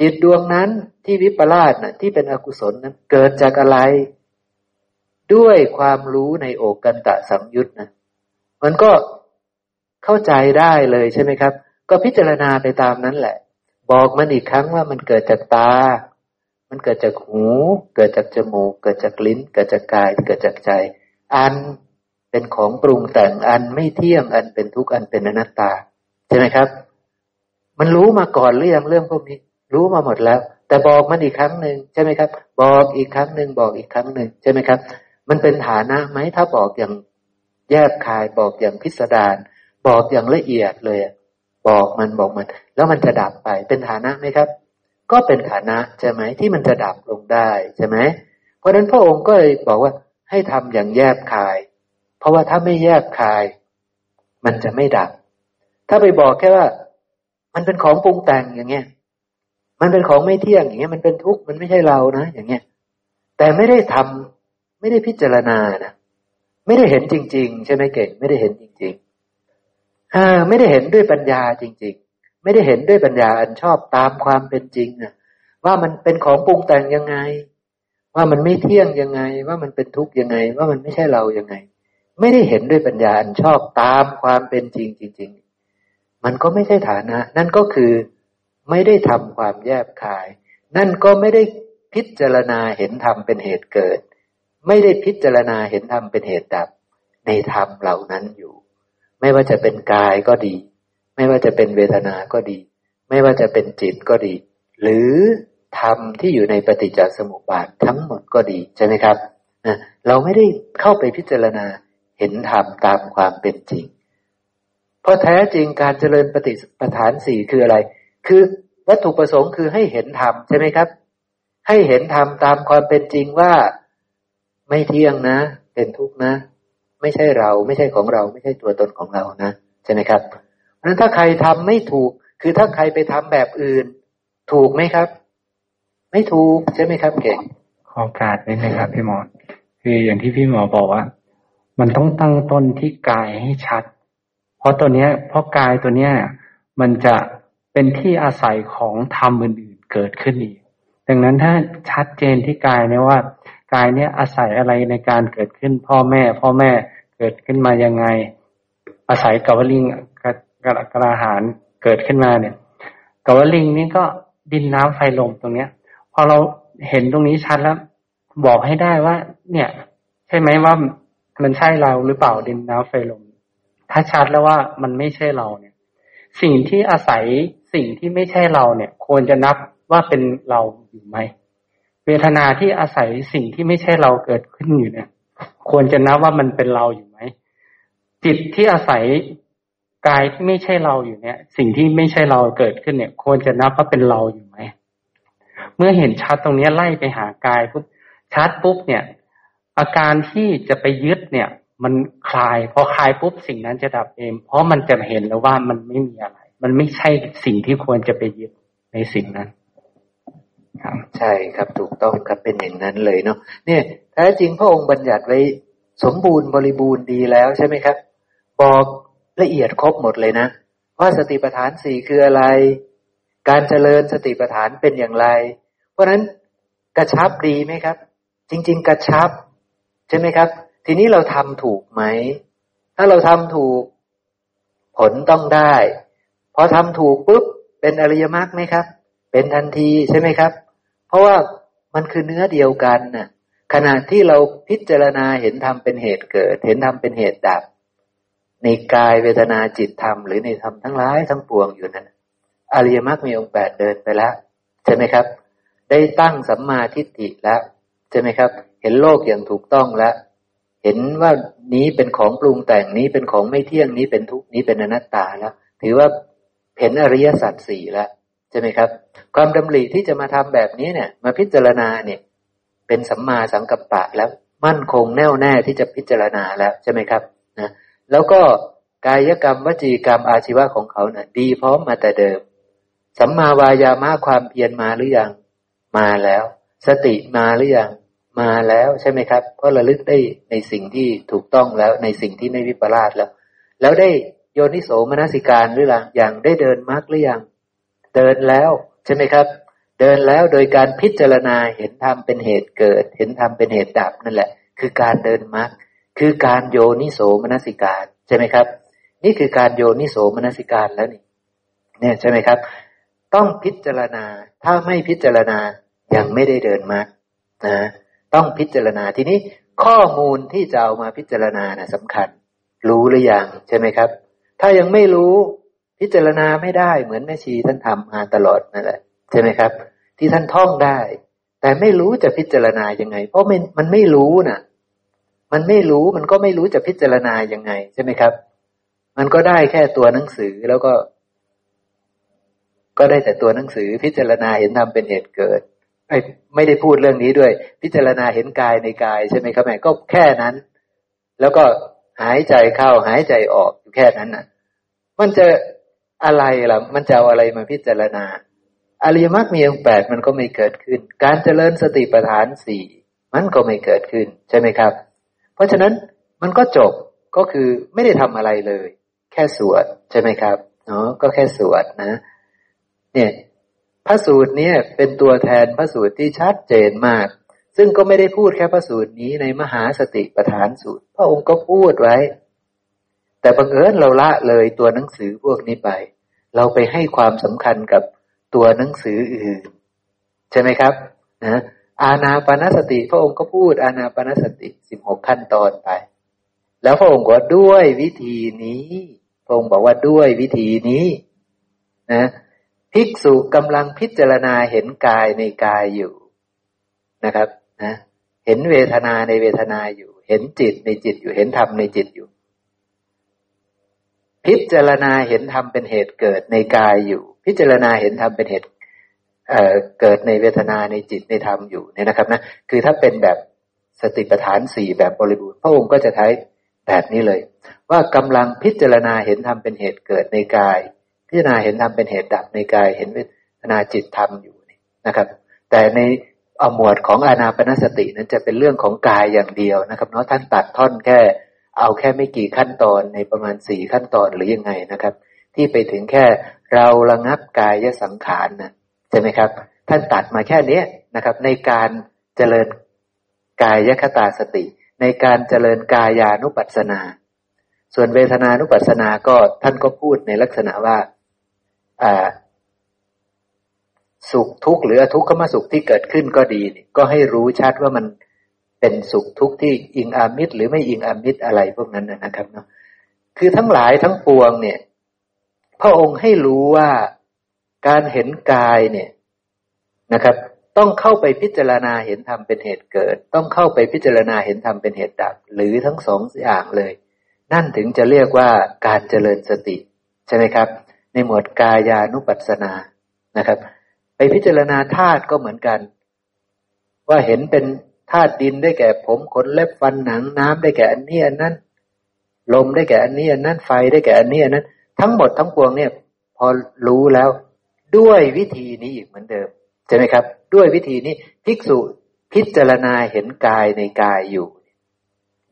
จิตดวงนั้นที่วิปลาสนะที่เป็นอกุศลนั้นเกิดจากอะไร ด้วยความรู้ในโอกันตะสังยุตนะมันก็เข้าใจได้เลยใช่ไหมครับ ก็พิจารณาไปตามนั้นแหละ บอกมันอีกครั้งว่ามันเกิดจากตา มันเกิดจากหู เกิดจากจมูก เกิดจากลิ้น เกิดจากกาย เกิดจากใจ อันเป็นของปรุงแต่งอันไม่เที่ยงอันเป็นทุกข์อันเป็นอนัตตา ใช่ไหมครับ มันรู้มาก่อนหรือยังเรื่องพวกนี้ รู้มาหมดแล้ว แต่บอกมันอีกครั้งหนึ่งใช่ไหมครับ บอกอีกครั้งหนึ่งบอกอีกครั้งหนึ่งใช่ไหมครับ มันเป็นฐานะไหมถ้าบอกอย่างแยบคายบอกอย่างพิสดารบอกอย่างละเอียดเลยบอกมันบอกมัน แล้วมันจะดับไปเป็นฐานะไหมครับ ก็เป็นฐานะใช่ไหมที่มันจะดับลงได้ใช่ไหมเพราะฉะนั้นพระองค์ก็เลยบอกว่าให้ทำอย่างแยบคาย เพราะว่าถ้าไม่แยบคาย มันจะไม่ดับ ถ้าไปบอกแค่ว่า มันเป็นของปรุงแต่งอย่างเงี้ย มันเป็นของไม่เที่ยงอย่างเงี้ย มันเป็นทุกข์มันไม่ใช่เรานะอย่างเงี้ย แต่ไม่ได้ทำ ไม่ได้พิจารณานะไม่ได้เห็นจริง ๆ ใช่ไหมเก่ง ไม่ได้เห็นจริงๆอ่าไม่ได้เห็นด้วยปัญญาจริง ๆ ไม่ได้เห็นด้วยปัญญาอันชอบตามความเป็นจริงนะว่ามันเป็นของปรุงแต่งยังไง ว่ามันไม่เที่ยงยังไง ว่ามันเป็นทุกข์ยังไง ว่ามันไม่ใช่เรายังไง ไม่ได้เห็นด้วยปัญญาอันชอบตามความเป็นจริงจริง ๆ มันก็ไม่ใช่ฐานะ นั่นก็คือไม่ได้ทำความแยบคาย นั่นก็ไม่ได้พิจารณาเห็นธรรมเป็นเหตุเกิด ไม่ได้พิจารณาเห็นธรรมเป็นเหตุดับ ในธรรมเหล่านั้นอยู่ ไม่ว่าจะเป็นกายก็ดี ไม่ว่าจะเป็นเวทนาก็ดี ไม่ว่าจะเป็นจิตก็ดี หรือธรรมที่อยู่ในปฏิจจสมุปบาททั้งหมดก็ดีใช่ไหมครับนะเราไม่ได้เข้าไปพิจารณาเห็นธรรมตามความเป็นจริง เพราะแท้จริงการเจริญปฏิปทานสี่คืออะไร คือวัตถุประสงค์คือให้เห็นธรรมใช่ไหมครับ ให้เห็นธรรมตามความเป็นจริงว่า ไม่เที่ยงนะ เป็นทุกข์นะ ไม่ใช่เราไม่ใช่ของเรา ไม่ใช่ตัวตนของเรานะใช่ไหมครับ เพราะฉะนั้นถ้าใครทำไม่ถูก คือถ้าใครไปทำแบบอื่น ถูกไหมครับ ไม่ถูกใช่ไหมครับเก่งขอการนิดนึงครับ พี่หมอ คืออย่างที่พี่หมอบอกว่า มันต้องตั้งต้นที่กายให้ชัด เพราะตัวเนี้ย เพราะกายตัวเนี้ย มันจะเป็นที่อาศัยของธรรมอื่นๆเกิดขึ้นอีก ดังนั้นถ้าชัดเจนที่กายเนี่ยว่า กายเนี่ยอาศัยอะไรในการเกิดขึ้นพ่อแม่ พ่อแม่เกิดขึ้นมายังไง อาศัยกวลิงกระกระหารเกิดขึ้นมาเนี่ยกวลิงนี่ก็ดินน้ำไฟลมตรงเนี้ย พอเราเห็นตรงนี้ชัดแล้ว บอกให้ได้ว่า เนี่ย ใช่ไหมว่ามันใช่เราหรือเปล่าดินน้ำไฟลม ถ้าชัดแล้วว่ามันไม่ใช่เราเนี่ย สิ่งที่อาศัยสิ่งที่ไม่ใช่เราเนี่ย ควรจะนับว่าเป็นเราอยู่ไหม เวทนาที่อาศัยสิ่งที่ไม่ใช่เราเกิดขึ้นอยู่เนี่ย ควรจะนับว่ามันเป็นเราอยู่ไหมจิตที่อาศัยกายที่ไม่ใช่เราอยู่เนี่ย สิ่งที่ไม่ใช่เราเกิดขึ้นเนี่ย ควรจะนับว่าเป็นเราอยู่ไหมเมื่อเห็นชัดตรงนี้ไล่ไปหากายปุ๊บชัดปุ๊บเนี่ย อาการที่จะไปยึดเนี่ย มันคลายพอคลายปุ๊บสิ่งนั้นจะดับเอง เพราะมันจะเห็นแล้วว่ามันไม่มีอะไร มันไม่ใช่สิ่งที่ควรจะไปยึดในสิ่งนั้น ใช่ครับถูกต้องครับเป็นอย่างนั้นเลยเนาะเนี่ยแท้จริงพระองค์บัญญัติไว้สมบูรณ์บริบูรณ์ดีแล้วใช่ไหมครับ บอกละเอียดครบหมดเลยนะว่าสติปัฏฐานสี่คืออะไร การเจริญสติปัฏฐานเป็นอย่างไร เพราะฉะนั้นกระชับดีไหมครับ จริง ๆ กระชับ ใช่ไหมครับ ทีนี้เราทำถูกไหม ถ้าเราทำถูก ผลต้องได้พอทำถูกปุ๊บเป็นอริยมรรคไหมครับ เป็นทันทีใช่ไหมครับ เพราะว่ามันคือเนื้อเดียวกันน่ะขณะที่เราพิจารณาเห็นธรรมเป็นเหตุเกิด เห็นธรรมเป็นเหตุดับ ในกายเวทนาจิตธรรม หรือในธรรมทั้งหลายทั้งปวงอยู่นั้นอริยมรรคมีองค์แปดเดินไปแล้ว ใช่ไหมครับ ได้ตั้งสัมมาทิฏฐิแล้วใช่ไหมครับ เห็นโลกอย่างถูกต้องแล้วเห็นว่านี้เป็นของปรุงแต่งนี้เป็นของไม่เที่ยงนี้เป็นทุกนี้เป็นอนัตตาแล้ว ถือว่าเห็นอริยสัจสี่แล้ว ใช่ไหมครับ ความดำริที่จะมาทำแบบนี้เนี่ย มาพิจารณาเนี่ยเป็นสัมมาสังกัปปะแล้วมั่นคงแน่วแน่ที่จะพิจารณาแล้วใช่ไหมครับนะแล้วก็กายกรรมวจีกรรมอาชีวะของเขาเนะ่ยดีพร้อมมาแต่เดิม สัมมาวายามาความเพียรมาหรือยังมาแล้ว สติมาหรือยังมาแล้วใช่ไหมครับ เพราะระลึกได้ในสิ่งที่ถูกต้องแล้วในสิ่งที่ไม่วิปลาสแล้ว แล้วได้โยนิโสมนสิการหรือยังอย่างได้เดินมรรคหรือยัง เดินแล้วใช่ไหมครับ เดินแล้วโดยการพิจารณาเห็นธรรมเป็นเหตุเกิด เห็นธรรมเป็นเหตุดับนั่นแหละ คือการเดินมรรคคือการโยนิโสมนสิการใช่ไหมครับ นี่คือการโยนิโสมนสิการแล้วนี่เนี่ยใช่ไหมครับ ต้องพิจารณาถ้าไม่พิจารณายังไม่ได้เดินมรรคนะต้องพิจารณาทีนี้ข้อมูลที่จะเอามาพิจารณานะสำคัญ รู้หรือยังใช่ไหมครับ ถ้ายังไม่รู้ พิจารณาไม่ได้เหมือนแม่ชีท่านทำมาตลอดนั่นแหละใช่ไหมครับ ที่ท่านท่องได้ แต่ไม่รู้จะพิจารณายังไง เพราะมันมันไม่รู้นะ่ะ มันไม่รู้มันก็ไม่รู้จะพิจารณายังไง ใช่ไหมครับ มันก็ได้แค่ตัวหนังสือแล้วก็ ก็ได้แต่ตัวหนังสือพิจารณาเห็นธรรมเป็นเหตุเกิดไม่ได้พูดเรื่องนี้ด้วย พิจารณาเห็นกายในกายใช่ไหมครับแม่ก็แค่นั้น แล้วก็หายใจเข้าหายใจออกอยู่แค่นั้นน่ะ มันจะ อะไรล่ะ มันจะเอาอะไรมาพิจารณา อริยมรรคมีองค์แปดมันก็ไม่เกิดขึ้น การเจริญสติปัฏฐานสี่มันก็ไม่เกิดขึ้นใช่ไหมครับ เพราะฉะนั้นมันก็จบก็คือไม่ได้ทำอะไรเลย แค่สวดใช่ไหมครับเนาะก็แค่สวดนะ เนี่ยพระสูตรนี้เป็นตัวแทนพระสูตรที่ชัดเจนมาก ซึ่งก็ไม่ได้พูดแค่พระสูตรนี้ในมหาสติปัฏฐานสูตร พระองค์ก็พูดไว้ แต่บังเอิญเราละเลยตัวหนังสือพวกนี้ไป เราไปให้ความสำคัญกับตัวหนังสืออื่น ใช่ไหมครับนะอาณาปณสติ พระองค์ก็พูดอาณาปณสติสิบหกขั้นตอนไป แล้วพระองค์ก็ด้วยวิธีนี้ พระองค์บอกว่าด้วยวิธีนี้นะภิกษุกำลังพิจารณาเห็นกายในกายอยู่นะครับนะเห็นเวทนาในเวทนาอยู่ เห็นจิตในจิตอยู่ เห็นธรรมในจิตอยู่ พิจารณาเห็นธรรมเป็นเหตุเกิดในกายอยู่ พิจารณาเห็นธรรมเป็นเหตุเเกิดในเวทนาในจิตในธรรมอยู่เนี่ยนะครับนะคือถ้าเป็นแบบสติปัฏฐานสี่แบบบริบูรณ์พระองค์ก็จะใช้แบบนี้เลย ว่ากำลังพิจารณาเห็นธรรมเป็นเหตุเกิดในกาย พิจารณาเห็นธรรมเป็นเหตุดับในกาย เห็นเวทนาจิตธรรมอยู่นะครับ แต่ในอหมวดของอานาปนสตินั้นจะเป็นเรื่องของกายอย่างเดียวนะครับเนาะท่านตัดท่อนแค่ เอาแค่ไม่กี่ขั้นตอนในประมาณสี่ขั้นตอนหรือยังไงนะครับ ที่ไปถึงแค่เราระงับกายสังขารนะใช่ไหมครับ ท่านตัดมาแค่นี้นะครับ ในการเจริญกายยคตาสติ ในการเจริญกายานุปัสสนา ส่วนเวทนานุปัสสนาก็ท่านก็พูดในลักษณะว่าอ่าสุขทุกข์หรืออทุกขมสุขที่เกิดขึ้นก็ดีก็ให้รู้ชัดว่ามัน เป็นสุขทุกข์ที่อิงอามิตร หรือไม่อิงอามิตรอะไรพวกนั้นนะครับเนาะคือทั้งหลายทั้งปวงเนี่ย พระองค์ให้รู้ว่าการเห็นกายเนี่ยนะครับ ต้องเข้าไปพิจารณาเห็นธรรมเป็นเหตุเกิด ต้องเข้าไปพิจารณาเห็นธรรมเป็นเหตุดับ หรือทั้งสองอย่างเลย นั่นถึงจะเรียกว่าการเจริญสติ ใช่ไหมครับ ในหมวดกายานุปัสสนานะครับ ไปพิจารณาธาตุก็เหมือนกัน ว่าเห็นเป็น ธาตุดินได้แก่ผมขนเล็บฟันหนังน้ำได้แก่อันนี้อันนั้น ลมได้แก่อันนี้อันนั้น ไฟได้แก่อันนี้อันนั้น ทั้งหมดทั้งปวงเนี่ย พอรู้แล้ว ด้วยวิธีนี้อีกเหมือนเดิมใช่ไหมครับ ด้วยวิธีนี้ภิกษุพิจารณาเห็นกายในกายอยู่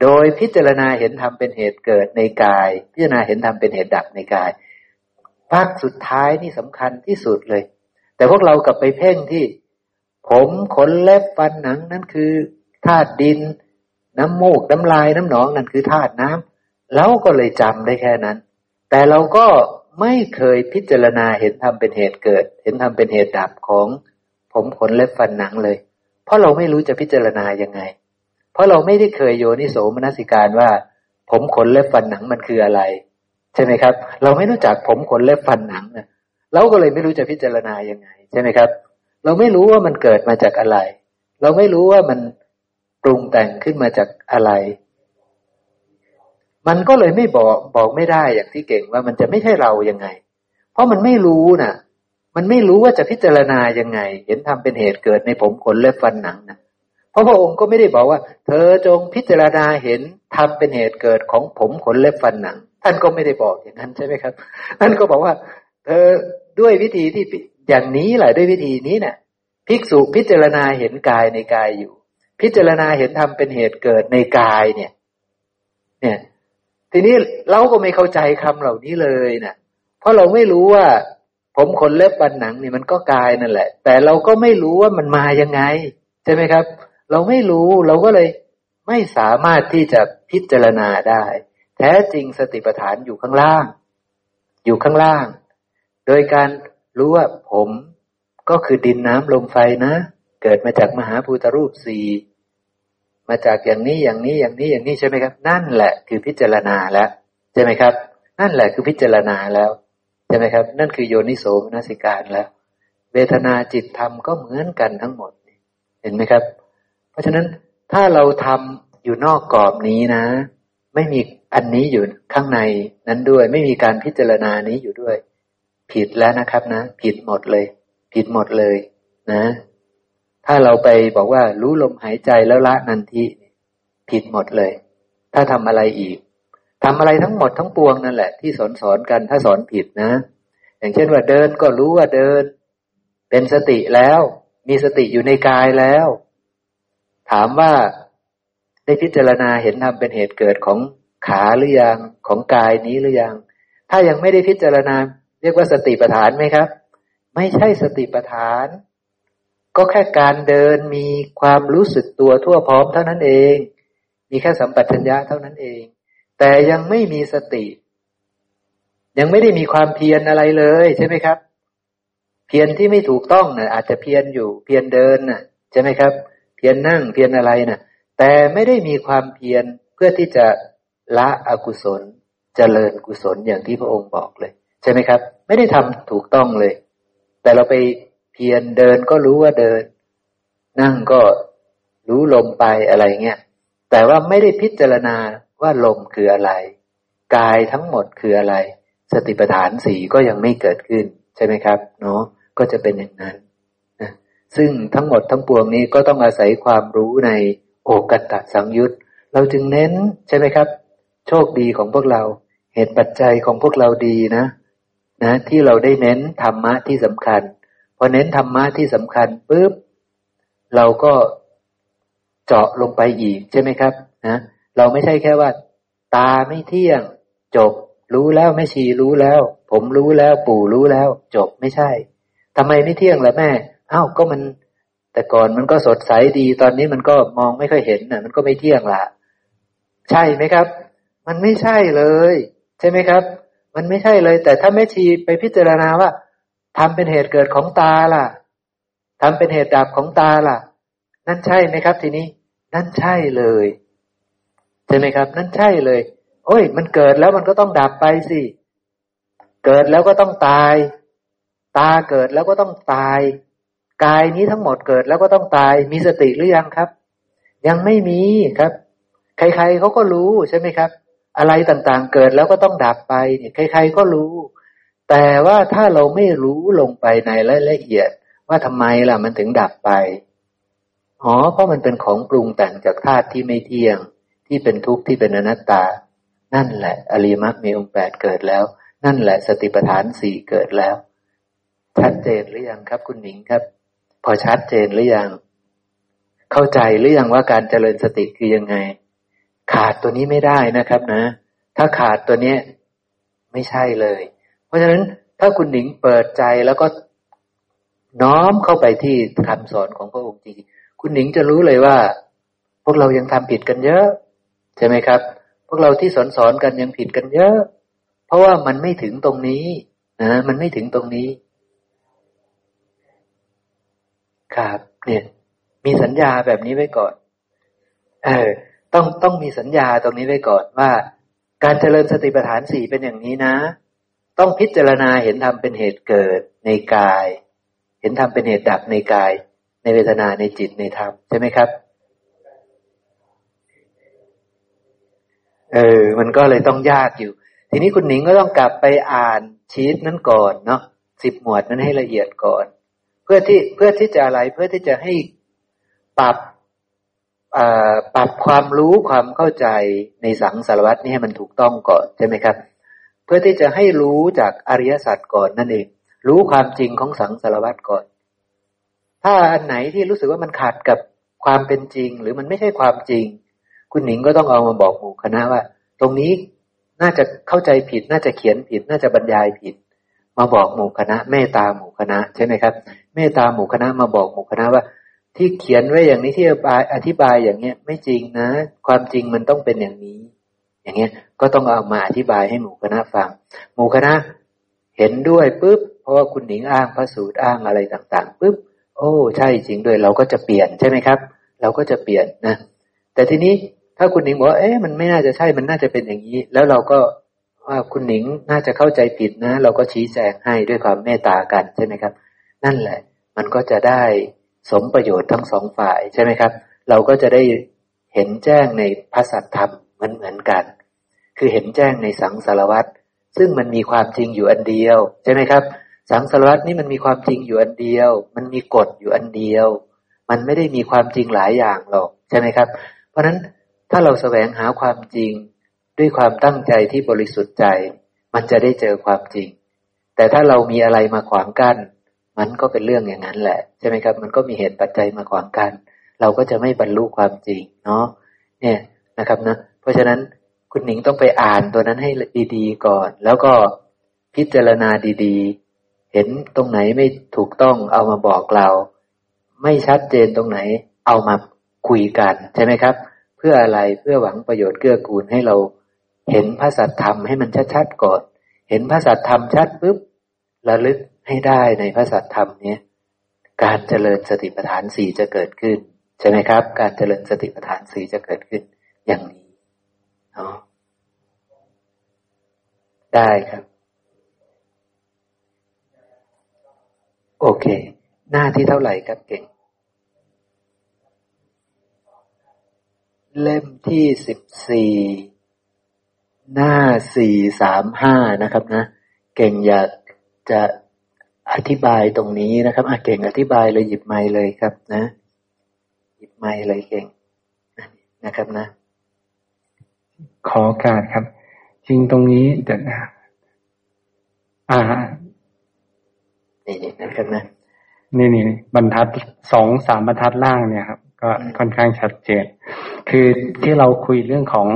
โดยพิจารณาเห็นธรรมเป็นเหตุเกิดในกาย พิจารณาเห็นธรรมเป็นเหตุดับในกายภาคสุดท้ายนี่สำคัญที่สุดเลย แต่พวกเรากลับไปเพ่งที่ ผมขนเล็บฟันหนังนั่นคือธาตุดิน น้ำมูกน้ำลายน้ำหนองนั่นคือธาตุน้ำเราก็เลยจำได้แค่นั้น แต่เราก็ไม่เคยพิจารณาเห็นธรรมเป็นเหตุเกิด เห็นธรรมเป็นเหตุดับของผมขนเล็บฟันหนังเลย เพราะเราไม่รู้จะพิจารณายังไง เพราะเราไม่ได้เคยโยนิโสมนสิการว่า ผมขนเล็บฟันหนังมันคืออะไร ใช่ไหมครับ เราไม่รู้จักผมขนเล็บฟันหนังนะเราก็เลยไม่รู้จะพิจารณายังไง ใช่ไหมครับ เราไม่รู้ว่ามันเกิดมาจากอะไร เราไม่รู้ว่ามันปรุงแต่งขึ้นมาจากอะไร มันก็เลยไม่บอกบอกไม่ได้อย่างที่เก่งว่ามันจะไม่ใช่เรายังไง เพราะมันไม่รู้นะ่ะ มันไม่รู้ว่าจะพิจารณายังไง เห็นทำเป็นเหตุเกิดในผมขนเล็บฟันหนังนะเพราะพระองค์ก็ไม่ได้บอกว่า เธอจงพิจารณาเห็นทำเป็นเหตุเกิดของผมขนเล็บฟันหนัง ท่านก็ไม่ได้บอกอย่างนั้นใช่ไหมครับท่านก็บอกว่าเออด้วยวิธีที่ อย่างนี้แหละด้วยวิธีนี้เนะ่ยภิกษุพิจารณาเห็นกายในกายอยู่ พิจารณาเห็นธรรมเป็นเหตุเกิดในกายเนี่ย เนี่ย ทีนี้เราก็ไม่เข้าใจคำเหล่านี้เลยนะเพราะเราไม่รู้ว่า ผมขนเล็บปันหนังนี่มันก็กายนั่นแหละ แต่เราก็ไม่รู้ว่ามันมายังไง ใช่ไหมครับ เราไม่รู้เราก็เลยไม่สามารถที่จะพิจารณาได้ แท้จริงสติปัฏฐานอยู่ข้างล่าง อยู่ข้างล่าง โดยการ รู้ว่าผมก็คือดินน้ำลมไฟนะ เกิดมาจากมหาภูตรูปสี่มาจากอย่างนี้อย่างนี้อย่างนี้อย่างนี้ใช่ไหมครับ นั่นแหละคือพิจารณาแล้วใช่ไหมครับ นั่นแหละคือพิจารณาแล้วใช่ไหมครับ นั่นคือโยนิโสมนสิการแล้ว เวทนาจิตธรรมก็เหมือนกันทั้งหมดเห็นไหมครับ เพราะฉะนั้นถ้าเราทำอยู่นอกกรอบนี้นะ ไม่มีอันนี้อยู่ข้างในนั้นด้วย ไม่มีการพิจารณานี้อยู่ด้วย ผิดแล้วนะครับนะ ผิดหมดเลย ผิดหมดเลยนะ ถ้าเราไปบอกว่ารู้ลมหายใจแล้วละนันทีผิดหมดเลย ถ้าทำอะไรอีกทำอะไรทั้งหมดทั้งปวงนั่นแหละ ที่สอนสอนกันถ้าสอนผิดนะ อย่างเช่นว่าเดินก็รู้ว่าเดิน เป็นสติแล้ว มีสติอยู่ในกายแล้ว ถามว่าได้พิจารณาเห็นธรรมเป็นเหตุเกิดของขาหรือยังของกายนี้หรือยัง ถ้ายังไม่ได้พิจารณา เรียกว่าสติปัฏฐานไหมครับ ไม่ใช่สติปัฏฐาน ก็แค่การเดินมีความรู้สึกตัวทั่วพร้อมเท่านั้นเอง มีแค่สัมปชัญญะเท่านั้นเอง แต่ยังไม่มีสติ ยังไม่ได้มีความเพียรอะไรเลยใช่ไหมครับ เพียรที่ไม่ถูกต้องนะ่ะ อาจจะเพียรอยู่เพียรเดินนะ่ะใช่ไหมครับ เพียรนนั่งเพียรอะไรนะ่ะ แต่ไม่ได้มีความเพียรเพื่อที่จะละอกุศลเจริญกุศลอย่างที่พระองค์บอกเลย ใช่ไหมครับ ไม่ได้ทำถูกต้องเลย แต่เราไปเพียรเดินก็รู้ว่าเดิน นั่งก็รู้ลมไปอะไรเงี้ยแต่ว่าไม่ได้พิจารณาว่าลมคืออะไร กายทั้งหมดคืออะไร สติปัฏฐานสี่ก็ยังไม่เกิดขึ้น ใช่ไหมครับเนาะก็จะเป็นอย่างนั้นนะซึ่งทั้งหมดทั้งปวงนี้ก็ต้องอาศัยความรู้ในโอกัตตสังยุตเราจึงเน้นใช่ไหมครับ โชคดีของพวกเรา เหตุปัจจัยของพวกเราดีนะ นะที่เราได้เน้นธรรมะที่สำคัญพอเน้นธรรมะที่สำคัญปุ๊บเราก็เจาะลงไปอีกใช่ไหมครับนะเราไม่ใช่แค่ว่า ตาไม่เที่ยง จบ รู้แล้วไม่ชีรู้แล้ว ผมรู้แล้วปู่รู้แล้ว จบไม่ใช่ทำไมไม่เที่ยงล่ะแม่อ้าวก็มัน แต่ก่อนมันก็สดใสดี ตอนนี้มันก็มองไม่ค่อยเห็นน่ะ มันก็ไม่เที่ยงละใช่ไหมครับ มันไม่ใช่เลย ใช่ไหมครับ มันไม่ใช่เลย แต่ถ้าแม่ชีไปพิจารณาว่าทำเป็นเหตุเกิดของตาล่ะทำเป็นเหตุดับของตาล่ะ นั่นใช่ไหมครับ ทีนี้ นั่นใช่เลยใช่ไหมครับ นั่นใช่เลย โอ้ย มันเกิดแล้วมันก็ต้องดับไปสิ เกิดแล้วก็ต้องตาย ตาเกิดแล้วก็ต้องตาย กายนี้ทั้งหมดเกิดแล้วก็ต้องตาย มีสติหรือยังครับ ยังไม่มีครับ ใครๆเขาก็รู้ใช่ไหมครับ อะไรต่างๆ เกิดแล้วก็ต้องดับไปเนี่ยใคร ๆ ก็รู้ แต่ว่าถ้าเราไม่รู้ลงไปในรายละเอียด ว่าทำไมล่ะมันถึงดับไปอ๋อเพราะมันเป็นของปรุงแต่งจากธาตุที่ไม่เที่ยง ที่เป็นทุกข์ที่เป็นอนัตตา นั่นแหละ อริมักมีองค์แปดเกิดแล้ว นั่นแหละสติปัฏฐานสี่เกิดแล้ว ชัดเจนหรือยังครับคุณหนิงครับ พอชัดเจนหรือยัง เข้าใจหรือยังว่าการเจริญสติคือยังไง ขาดตัวนี้ไม่ได้นะครับนะ ถ้าขาดตัวเนี้ยไม่ใช่เลย เพราะฉะนั้นถ้าคุณหนิงเปิดใจแล้วก็น้อมเข้าไปที่คำสอนของพระองค์จริงคุณหนิงจะรู้เลยว่า พวกเรายังทำผิดกันเยอะ ใช่ไหมครับ พวกเราที่สอนสอนกันยังผิดกันเยอะ เพราะว่ามันไม่ถึงตรงนี้นะมันไม่ถึงตรงนี้ ครับ เนี่ย มีสัญญาแบบนี้ไว้ก่อน เออ ต้องต้องมีสัญญาตรงนี้ไว้ก่อนว่า การเจริญสติปัฏฐานสี่เป็นอย่างนี้นะ ต้องพิจารณาเห็นธรรมเป็นเหตุเกิดในกาย เห็นธรรมเป็นเหตุดับในกาย ในเวทนาในจิตในธรรมใช่ไหมครับเออ มันก็เลยต้องยากอยู่ ทีนี้คุณหนิงก็ต้องกลับไปอ่านชีตนั้นก่อนเนาะสิบหมวดนั้นให้ละเอียดก่อน เพื่อที่เพื่อที่จะอะไรเพื่อที่จะให้ปรับ ปรับความรู้ความเข้าใจในสังสารวัตนี่ให้มันถูกต้องก่อนใช่ไหมครับ เพื่อที่จะให้รู้จากอริยสัจก่อนนั่นเอง รู้ความจริงของสังสารวัตก่อน ถ้าอันไหนที่รู้สึกว่ามันขัดกับความเป็นจริง หรือมันไม่ใช่ความจริง คุณหนิงก็ต้องเอามาบอกหมู่คณะว่า ตรงนี้น่าจะเข้าใจผิด น่าจะเขียนผิด น่าจะบรรยายผิด มาบอกหมู่คณะเมตตาหมู่คณะใช่ไหมครับเมตตาหมู่คณะมาบอกหมู่คณะว่า ที่เขียนไว้อย่างนี้ที่อธิบายอย่างเงี้ยไม่จริงนะ ความจริงมันต้องเป็นอย่างนี้ อย่างเงี้ยก็ต้องเอามาอธิบายให้หมู่คณะฟัง หมู่คณะเห็นด้วยปุ๊บเพราะว่าคุณหนิงอ้างพระสูตรอ้างอะไรต่างๆปุ๊บโอ้ใช่จริงด้วยเราก็จะเปลี่ยนใช่ไหมครับ เราก็จะเปลี่ยนนะ แต่ทีนี้ถ้าคุณหนิงบอกเอ๊ะมันไม่น่าจะใช่มันน่าจะเป็นอย่างนี้ แล้วเราก็ว่าคุณหนิงน่าจะเข้าใจผิดนะ เราก็ชี้แจงให้ด้วยความเมตตากันใช่ไหมครับ นั่นแหละ มันก็จะได้ สมประโยชน์ทั้งสองฝ่ายใช่ไหมครับ เราก็จะได้เห็นแจ้งในพระสัทธรรมเหมือนเหมือนกัน คือเห็นแจ้งในสังสารวัตรซึ่งมันมีความจริงอยู่อันเดียว ใช่ไหมครับ สังสารวัตรนี่มันมีความจริงอยู่อันเดียว มันมีกฎอยู่อันเดียว มันไม่ได้มีความจริงหลายอย่างหรอกใช่ไหมครับ เพราะฉะนั้นถ้าเราแสวงหาความจริงด้วยความตั้งใจที่บริสุทธิ์ใจ มันจะได้เจอความจริง แต่ถ้าเรามีอะไรมาขวางกัน้น มันก็เป็นเรื่องอย่างนั้นแหละ ใช่ไหมครับ มันก็มีเหตุปัจจัยมาขวางกัน เราก็จะไม่บรรลุความจริงเนาะเนี่ยนะครับนะเพราะฉะนั้นคุณหนิงต้องไปอ่านตัวนั้นให้ดีๆก่อน แล้วก็พิจารณาดีๆ เห็นตรงไหนไม่ถูกต้องเอามาบอกเรา ไม่ชัดเจนตรงไหนเอามาคุยกันใช่ไหมครับ เพื่ออะไรเพื่อหวังประโยชน์เกื้อกูลให้เราเห็นพระสัทธรรมให้มันชัดๆก่อน เห็นพระสัทธรรมชัดปุ๊บระลึก ให้ได้ในพระสัทธรรมเนี้ยการเจริญสติปัฏฐานสี่จะเกิดขึ้น ใช่ไหมครับ การเจริญสติปัฏฐานสี่จะเกิดขึ้น อย่างนี้เนาะได้ครับ โอเค หน้าที่เท่าไหร่ครับเก่ง เล่มที่สิบสี่หน้าสี่สามห้านะครับนะ เก่งอยากจะ อธิบายตรงนี้นะครับอาเก่งอธิบายเลยหยิบไม้เลยครับ นะ หยิบไม้เลยเก่งนะครับนะ ขอการครับ จริงตรงนี้เดี๋ยวนะอ่านี่นี่นะครับนะนี่นี่บรรทัดสองสามบรรทัดล่างเนี่ยครับ ก็ค่อนข้างชัดเจนคือที่เราคุยเรื่องของ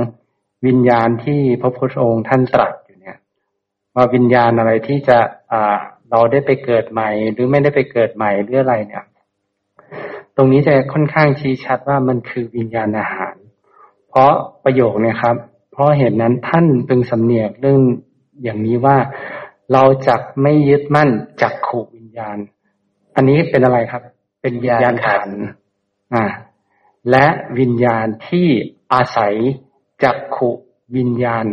วิญญาณที่พระพุทธองค์ท่านตรัสอยู่เนี่ย ว่าวิญญาณอะไรที่จะอ่า เราได้ไปเกิดใหม่ หรือไม่ได้ไปเกิดใหม่หรืออะไรเนี่ย ตรงนี้จะค่อนข้างชี้ชัดว่ามันคือวิญญาณอาหาร เพราะประโยคเนี่ยครับ เพราะเหตุนั้นท่านพึงสำเนียกเรื่องอย่างนี้ว่าเราจะไม่ยึดมั่นจักขู่วิญญาณ อันนี้เป็นอะไรครับ เป็นวิญญาณขันอ่า และวิญญาณที่อาศัยจักขุวิญญาณ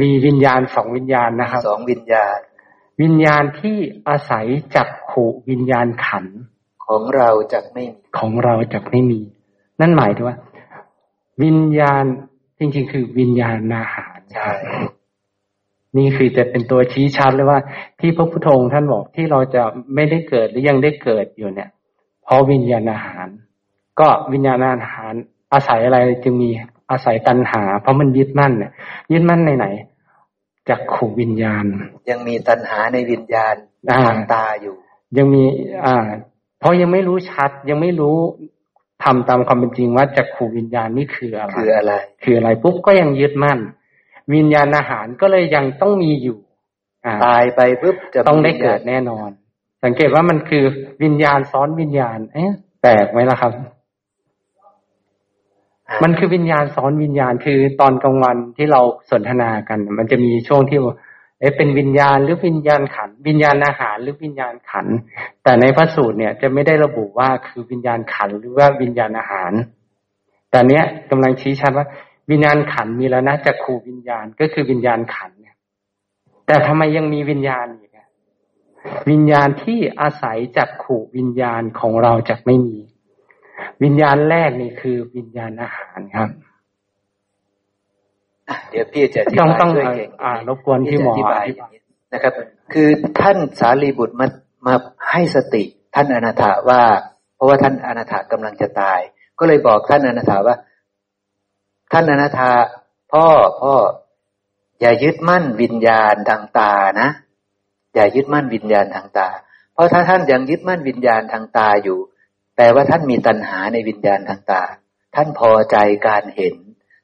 มีวิญญาณสองวิญญาณนะครับสองวิญญาณ วิญญาณที่อาศัยจักขุวิญญาณขันของเราจะไม่มีของเราจะไม่มี นั่นหมายถึงว่า วิญญาณจริงๆ คือวิญญาณอาหารใช่นี่คือจะเป็นตัวชี้ชัดเลยว่า ที่พระพุทโธท่านบอกที่เราจะไม่ได้เกิดหรือยังได้เกิดอยู่เนี่ย เพราะวิญญาณอาหาร ก็วิญญาณอาหารอาศัยอะไรจึงมี อาศัยตัณหา เพราะมันยึดมั่นเนี่ยยึดมั่นในไหนจากขู่วิญญาณ ยังมีตัณหาในวิญญาณทางตาอยู่ ยังมี อ่า เพราะยังไม่รู้ชัด ยังไม่รู้ทำตามความเป็นจริงว่าจากขู่วิญญาณนี่คืออะไร คืออะไร คืออะไรปุ๊บก็ยังยึดมั่น วิญญาณอาหารก็เลยยังต้องมีอยู่ตายไปปุ๊บจะต้องได้เกิดแน่นอน สังเกตว่ามันคือวิญญาณซ้อนวิญญาณ เอ๊ะแปลกไหมล่ะครับ มันคือวิญญาณซ้อนวิญญาณคือตอนกลางวันที่เราสนทนากัน มันจะมีช่วงที่เอ๊ะเป็นวิญญาณหรือวิญญาณขัน วิญญาณอาหารหรือวิญญาณขัน แต่ในพระสูตรเนี่ยจะไม่ได้ระบุว่าคือวิญญาณขันหรือว่าวิญญาณอาหาร แต่เนี้ยกำลังชี้ชัดว่า วิญญาณขันมีแล้วนะจะขู่วิญญาณก็คือวิญญาณขันเนี่ย แต่ทำไมยังมีวิญญาณอีกวิญญาณที่อาศัยจักขู่วิญญาณของเราจะไม่มี วิญญาณแรกนี่คือวิญญาณอาหารครับเดี๋ยวพี่จะต้องต้องอ่ารบกวนที่หมออธิบายนะครับ คือท่านสารีบุตรมามาให้สติ ท่านอนาถาว่า เพราะว่าท่านอนาถากำลังจะตาย ก็เลยบอกท่านอนาถาว่า ท่านอนาถาพ่อพ่ออย่ายึดมั่นวิญญาณทางตานะ อย่ายึดมั่นวิญญาณทางตา เพราะถ้าท่านยังยึดมั่นวิญญาณทางตาอยู่ แปลว่าท่านมีตัณหาในวิญญาณทางตา ท่านพอใจการเห็น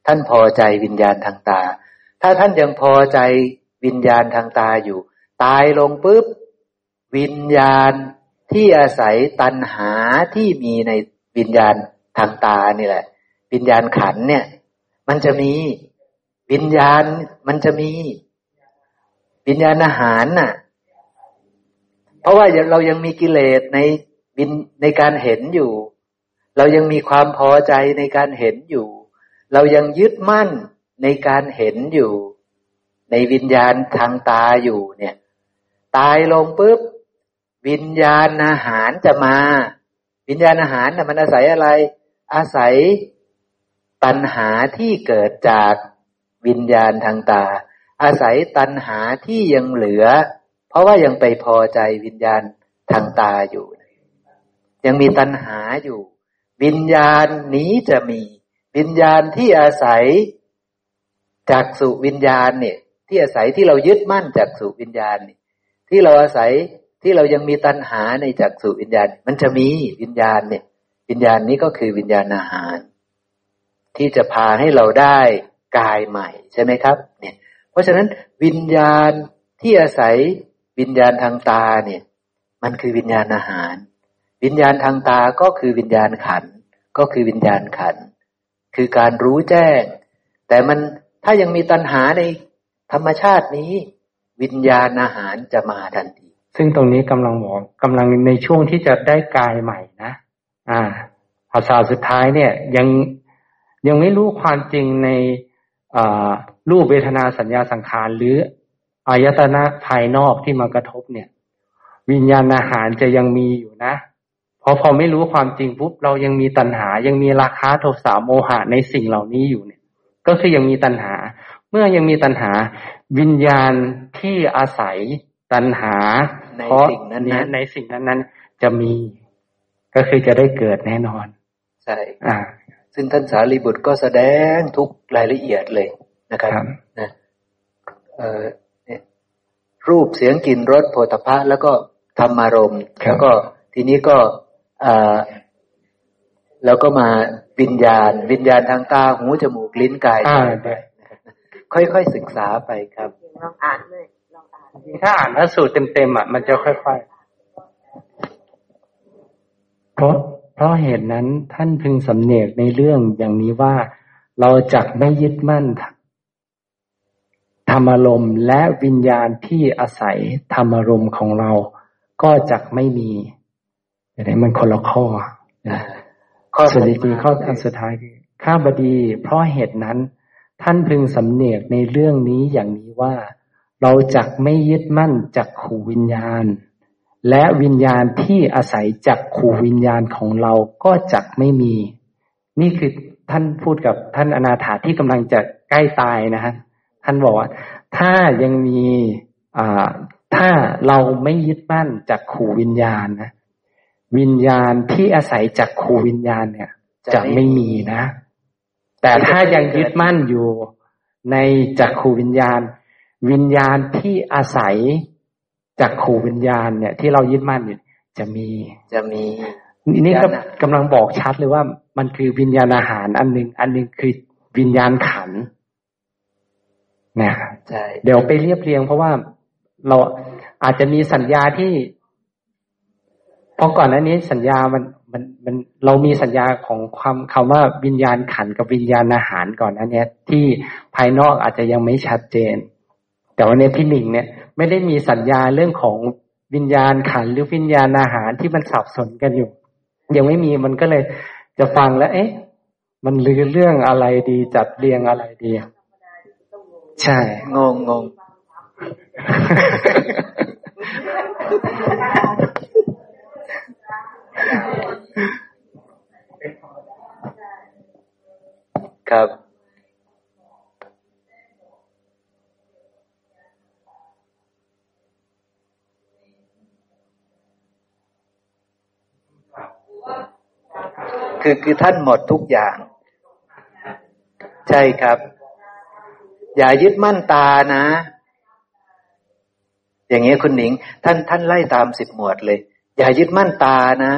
ท่านพอใจวิญญาณทางตา ถ้าท่านยังพอใจวิญญาณทางตาอยู่ ตายลงปุ๊บ วิญญาณที่อาศัยตัณหาที่มีในวิญญาณทางตานี่แหละ วิญญาณขันเนี่ย มันจะมีวิญญาณมันจะมี วิญญาณอาหารน่ะ เพราะว่าเรายังมีกิเลสใน บินในการเห็นอยู่ เรายังมีความพอใจในการเห็นอยู่ เรายังยึดมั่นในการเห็นอยู่ ในวิญญาณทางตาอยู่เนี่ย ตายลงปุ๊บวิญญาณอาหารจะมา วิญญาณอาหารน่ะมันอาศัยอะไร อาศัยตัณหาที่เกิดจากวิญญาณทางตา อาศัยตัณหาที่ยังเหลือ เพราะว่ายังไปพอใจวิญญาณทางตาอยู่ ยังมีตัณหาอยู่ วิญญาณนี้จะมี วิญญาณที่อาศัยจากสุวิญญาณเนี่ย ที่อาศัยที่เรายึดมั่นจากสุวิญญาณนี่ที่เราอาศัยที่เรายังมีตัณหาในจากสุวิญญาณ มันจะมีวิญญาณเนี่ย วิญญาณนี้ก็คือวิญญาณอาหาร ที่จะพาให้เราได้กายใหม่ใช่ไหมครับ เนี่ย เพราะฉะนั้นวิญญาณที่อาศัยวิญญาณทางตาเนี่ย มันคือวิญญาณอาหาร วิญญาณทางตาก็คือวิญญาณขันก็คือวิญญาณขันคือการรู้แจ้ง แต่มันถ้ายังมีตัณหาในธรรมชาตินี้ วิญญาณอาหารจะมาทันที ซึ่งตรงนี้กำลังบอกกำลังในช่วงที่จะได้กายใหม่นะ อ่าภาษาสุดท้ายเนี่ยยังยังไม่รู้ความจริงในรูปเวทนาสัญญาสังขารหรืออายตนะภายนอกที่มากระทบเนี่ย วิญญาณอาหารจะยังมีอยู่นะ พราะพอไม่รู้ความจริงปุ๊บเรายังมีตัณหา ยังมีราคาโทสะโมหะในสิ่งเหล่านี้อยู่เนี่ย ก็คือยังมีตัณหา เมื่อยังมีตัณหา วิญญาณที่อาศัยตัณหาในเพราะสิ่งนั้นเยนั้นในสิ่งนั้นนั้นจะมี ก็คือจะได้เกิดแน่นอนใช่อ่า ซึ่งท่านสารีบุตรก็แสดงทุกรายละเอียดเลยนะครับครับนะเอ่อเนี่ยรูปเสียงกลิ่นรสโผฏฐะแล้วก็ธรรมารมณ์ครับแล้วก็ทีนี้ก็อ่า แล้วก็มาวิญญาณ วิญญาณทางตาหูจมูกลิ้นกายอ่าใจได้ค่อยๆศึกษาไปครับลองอ่านเลยลองอ่านถ้าอ่านพระสูตรเต็มๆอะมันจะค่อยๆเพราะเพราะเหตุนั้นท่านพึงสำเนียกในเรื่องอย่างนี้ว่าเราจักไม่ยึดมั่นธรรมารมณ์และวิญญาณที่อาศัยธรรมารมณ์ของเรา ก็จักไม่มี เดี๋ยวนี้มันคนละข้อนะข้อส่วนจริงๆข้อถัดมาอันสุดท้ายคือข้าบดี เพราะเหตุนั้น ท่านพึงสำเนียกในเรื่องนี้อย่างนี้ว่า เราจักไม่ยึดมั่นจักขู่วิญญาณ และวิญญาณที่อาศัยจักขู่วิญญาณของเราก็จักไม่มี นี่คือท่านพูดกับท่านอนาถาที่กำลังจะใกล้ตายนะฮะท่านบอกว่า ถ้ายังมีอ่าถ้าเราไม่ยึดมั่นจักขู่วิญญาณนะ วิญญาณที่อาศัยจักขูวิญญาณเนี่ย จะไม่มีนะ แต่ถ้ายังยึดมั่นอยู่ในจักขูวิญญาณ วิญญาณที่อาศัยจักขูวิญญาณเนี่ย ที่เรายึดมั่นอยู่จะมีจะมีนี่ก็วิญญาณกำลังบอกชัดเลยว่า มันคือวิญญาณอาหารอันหนึ่งอันหนึ่งคือวิญญาณขันธ์นะใช่เดี๋ยวไปเรียบเรียงเพราะว่าเราอาจจะมีสัญญาที่ เพราะก่อนหน้านี้สัญญามันมันมันเรามีสัญญาของความคำว่าวิญญาณขันกับวิญญาณอาหารก่อนหน้านี้ที่ภายนอกอาจจะยังไม่ชัดเจน แต่ว่าในพี่หนิงเนี่ยไม่ได้มีสัญญาเรื่องของวิญญาณขันหรือวิญญาณอาหารที่มันสับสนกันอยู่ ยังไม่มีมันก็เลยจะฟังแล้ว เอ๊ะ มันลือเรื่องอะไรดีจัดเรียงอะไรดีใช่งงงง ครับ คือคือท่านหมดทุกอย่าง ใช่ครับ อย่ายึดมั่นตานะ อย่างเงี้ยคุณหนิง ท่านท่านไล่ตามสิบหมวดเลย อย่ายึดมั่นตานะ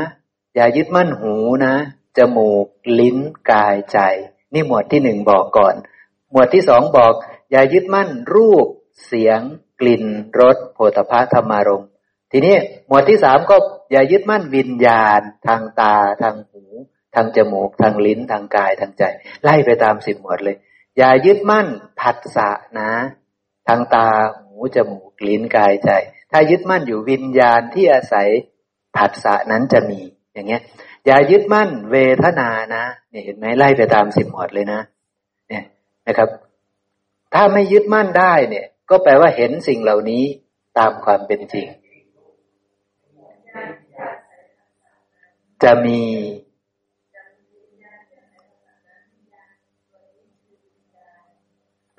อย่ายึดมั่นหูนะจมูก ลิ้นกายใจ นี่หมวดที่หนึ่งบอกก่อน หมวดที่สองบอก อย่ายึดมั่นรูป เสียง กลิ่นรสโผฏฐะธรรมารมณ์ทีนี้หมวดที่สามก็อย่ายึดมั่นวิญญาณ ทางตา ทางหู ทางจมูก ทางลิ้น ทางกายทางใจ ไล่ไปตามสิบหมวดเลย อย่ายึดมั่นผัสสะนะ ทางตาหูจมูกลิ้นกายใจ ถ้ายึดมั่นอยู่วิญญาณที่อาศัยผัสสะนั้นจะมี อย่างเงี้ย อย่ายึดมั่นเวทนานะเนี่ยเห็นไหมไล่ไปตามสิบหมวดเลยนะ เนี่ยนะครับ ถ้าไม่ยึดมั่นได้เนี่ย ก็แปลว่าเห็นสิ่งเหล่านี้ตามความเป็นจริง จะมี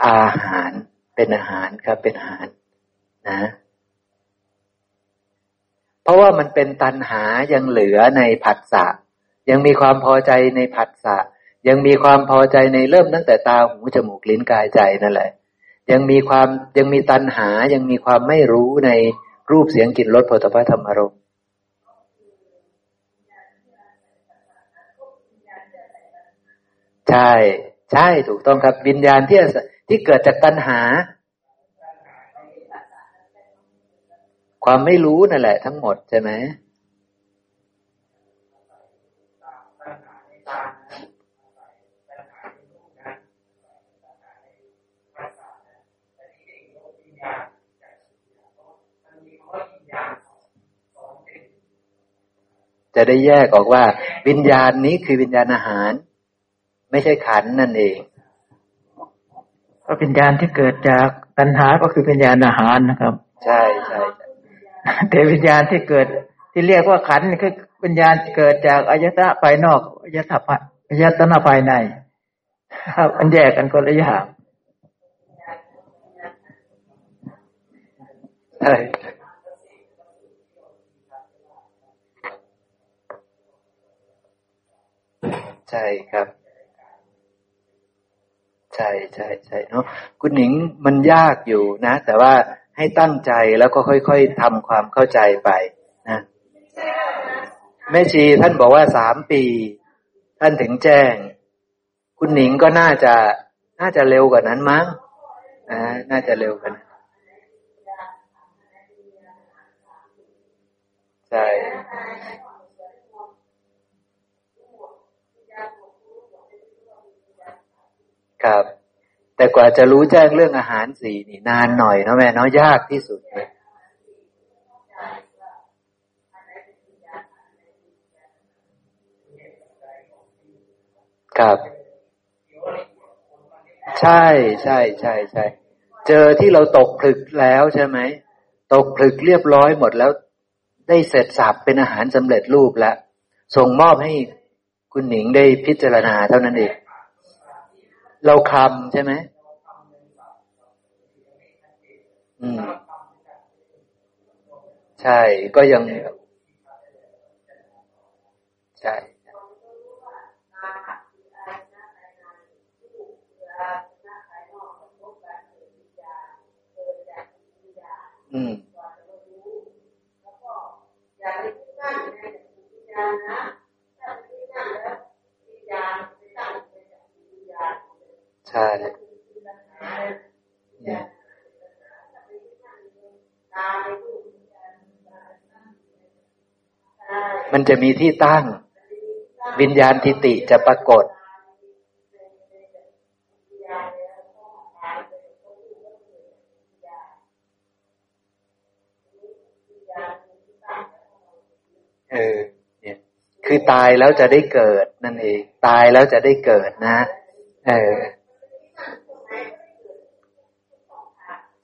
อาหารเป็นอาหารครับเป็นอาหารนะ ราะว่ามันเป็นตันหายังเหลือในผัสสะยังมีความพอใจในผัสสะยังมีความพอใจในเริ่มตั้งแต่ตาหูจมูกลิ้นกายใจนั่นแหละ ยังมีความยังมีตันหายังมีความไม่รู้ในรูปเสียงกลิ่นรสโผฏฐัพพะธรรมารมณ์ใช่ ใช่ถูกต้องครับวิญญาณที่ที่เกิดจากตัณหา ความไม่รู้นั่นแหละ ทั้งหมดใช่ไหมจะได้แยกออกว่า วิญญาณนี้คือวิญญาณอาหาร ไม่ใช่ขันธ์นั่นเองเพราะวิญญาณที่เกิดจากตัณหาก็คือวิญญาณอาหารนะครับ ใช่ใช่ใช่ แต่วิญญาณที่เกิดที่เรียกว่าขันนี่คือวิญญาณเกิดจากอายตนะภายนอกอายตนะภายอายตนะภายในครับอันแยกกันคนละอย่างใช่ใช่ครับ ใช่ใช่ใช่เนาะคุณหนิงมันยากอยู่นะ แต่ว่า ให้ตั้งใจแล้วก็ค่อยๆทำความเข้าใจไปนะแม่ชีท่านบอกว่าสามปี ท่านถึงแจ้ง คุณหนิงก็น่าจะน่าจะเร็วกว่านั้นมั้งนะน่าจะเร็วกว่านั้นใช่ครับ แต่กว่าจะรู้แจ้งเรื่องอาหารสีนี่นานหน่อยเนาะแม่เนาะยากที่สุดเลยครับ ใช่ใช่ใช่ใช่เจอที่เราตกผลึกแล้วใช่ไหมตกผลึกเรียบร้อยหมดแล้ว ได้เสร็จสับเป็นอาหารสำเร็จรูปแล้วส่งมอบให้คุณหนิงได้พิจารณาเท่านั้นเอง เราคำใช่ไหมอืม ใช่ก็ยัง ใช่อืม ใช่มันจะมีที่ตั้ง วิญญาณทิติจะปรากฏ เออเนี่ย คือตายแล้วจะได้เกิดนั่นเอง ตายแล้วจะได้เกิดนะ เออ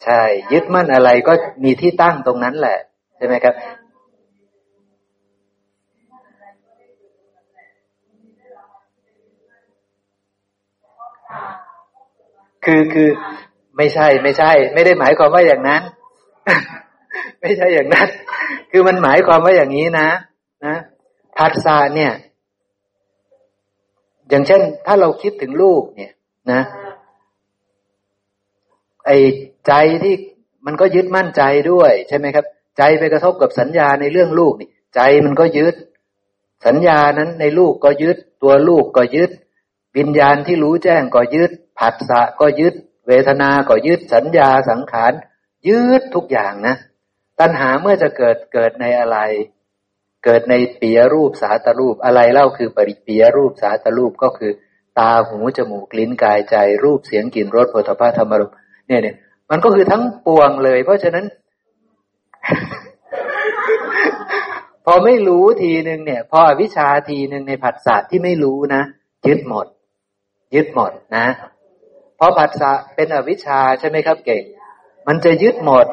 ใช่ ยึดมั่นอะไรก็มีที่ตั้งตรงนั้นแหละ ใช่ไหมครับ คือคือไม่ใช่ไม่ใช่ ไม่ได้หมายความว่าอย่างนั้น ไม่ใช่อย่างนั้น คือมันหมายความว่าอย่างนี้นะนะผัสสะเนี่ย อย่างเช่น ถ้าเราคิดถึงลูกเนี่ย นะไอ ใจที่มันก็ยึดมั่นใจด้วยใช่ไหมครับ ใจไปกระทบกับสัญญาในเรื่องลูกนี่ ใจมันก็ยึด สัญญานั้นในลูกก็ยึด ตัวลูกก็ยึด วิญญาณที่รู้แจ้งก็ยึด ผัสสะก็ยึด เวทนาก็ยึด สัญญาสังขารยึดทุกอย่างนะ ตัณหาเมื่อจะเกิดเกิดในอะไร เกิดในปียรูปสาตรูปอะไรเล่าคือปริปียรูปสาตรูปก็คือ ตาหูจมูกลิ้นกายใจรูปเสียงกลิ่นรสผลิภัณฑ์ธรรมรมเนี่ยเนี่ย มันก็คือทั้งปวงเลย เพราะฉะนั้น พอไม่รู้ทีหนึ่งเนี่ย พออวิชชาทีหนึ่งในผัสสะที่ไม่รู้นะยึดหมด ยึดหมดนะเพราะผัสสะเป็นอวิชชาใช่ไหมครับเก่ง มันจะยึดหมด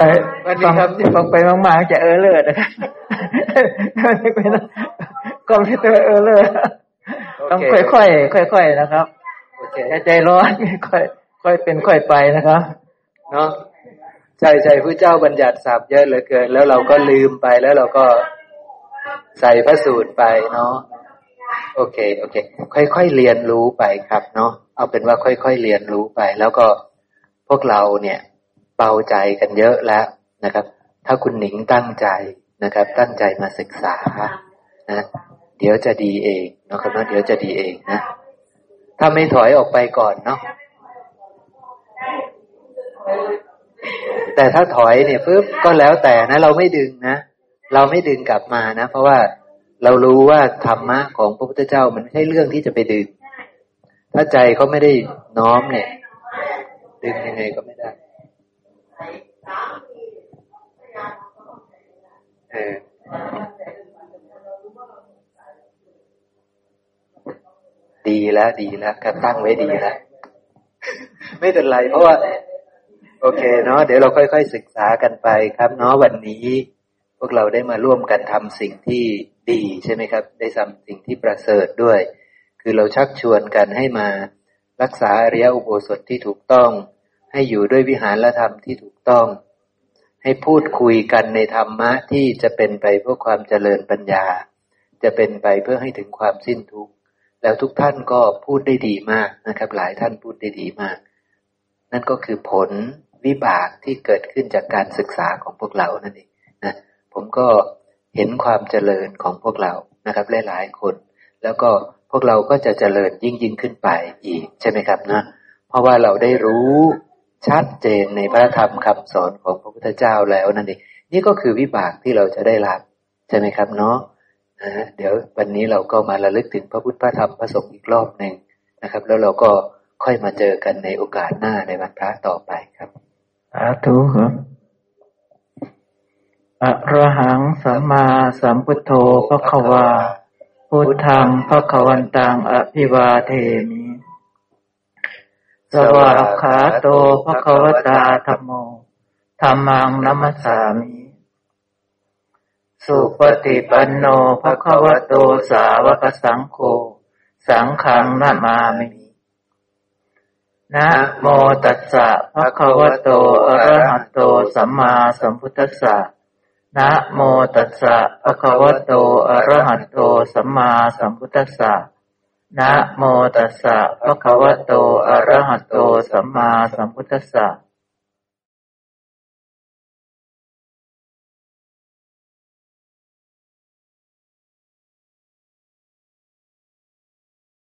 เออฟังฟังไปมากๆจะเออเลิศนะครับก็ไม่ตัวเออเลิศต้องค่อยๆค่อยๆนะครับ ใจร้อนค่อยค่อยเป็นค่อยไปนะครับ เนาะใช่ใช่พระเจ้าบัญญัติศัพท์เยอะเหลือเกิน แล้วเราก็ลืมไปแล้วเราก็ใส่พระสูตรไปเนาะโอเค โอเค ค่อยๆเรียนรู้ไปครับ เนาะเอาเป็นว่าค่อยๆเรียนรู้ไป แล้วก็พวกเราเนี่ยเบาใจกันเยอะแล้วนะครับ ถ้าคุณหนิงตั้งใจนะครับ ตั้งใจมาศึกษานะเดี๋ยวจะดีเองนะครับนะเดี๋ยวจะดีเองนะ ถ้าไม่ถอยออกไปก่อนเนาะแต่ถ้าถอยเนี่ยปุ๊บก็แล้วแต่นะ เราไม่ดึงนะเราไม่ดึงกลับมานะ เพราะว่าเรารู้ว่าธรรมะของพระพุทธเจ้ามันไม่ใช่เรื่องที่จะไปดึง ถ้าใจเขาไม่ได้น้อมเนี่ย ดึงยังไงก็ไม่ได้เออ ดีแล้วดีแล้วก็ตั้งไว้ดีแล้วไม่เป็นไรเพราะว่า โอเคเนาะเดี๋ยวเราค่อยๆศึกษากันไปครับ เนาะวันนี้ พวกเราได้มาร่วมกันทำสิ่งที่ดีใช่ไหมครับ ได้ทำสิ่งที่ประเสริฐด้วย คือเราชักชวนกันให้มารักษาอริยอุโบสถที่ถูกต้อง ให้อยู่ด้วยวิหารธรรมที่ถูกต้อง ให้พูดคุยกันในธรรมะที่จะเป็นไปเพื่อความเจริญปัญญา จะเป็นไปเพื่อให้ถึงความสิ้นทุกข์ แล้วทุกท่านก็พูดได้ดีมากนะครับ หลายท่านพูดได้ดีมาก นั่นก็คือผลวิบากที่เกิดขึ้นจากการศึกษาของพวกเรานั่นเองนะผมก็เห็นความเจริญของพวกเรานะครับหลายๆคน แล้วก็พวกเราก็จะเจริญยิ่งยิ่งขึ้นไปอีกใช่ไหมครับนะเพราะว่าเราได้รู้ชัดเจนในพระธรรมคำสอนของพระพุทธเจ้าแล้วนั่นเองนี่ก็คือวิบากที่เราจะได้รับใช่ไหมครับเนาะ นะเดี๋ยววันนี้เราก็มาระลึกถึงพระพุทธพระธรรมพระสงฆ์อีกรอบหนึ่งนะครับ แล้วเราก็ค่อยมาเจอกันในโอกาสหน้าในวันพระต่อไปครับสาธุครับอะระหังสัมมาสัมพุทโธพระควา พุทธังพระควันตังอภิวาเทมิ สวากขาโตพระควตาธรรมโมธรรมังนัมสามิ สุปฏิปันโนภะคะวะโตสาวกสังโฆสังฆังนามามินะโมตัสสะภะคะวะโตอะระหะโตสัมมาสัมพุทธัสสะนะโมตัสสะภะคะวะโตอะระหะโตสัมมาสัมพุทธัสสะนะโมตัสสะภะคะวะโตอะระหะโตสัมมาสัมพุทธัสสะ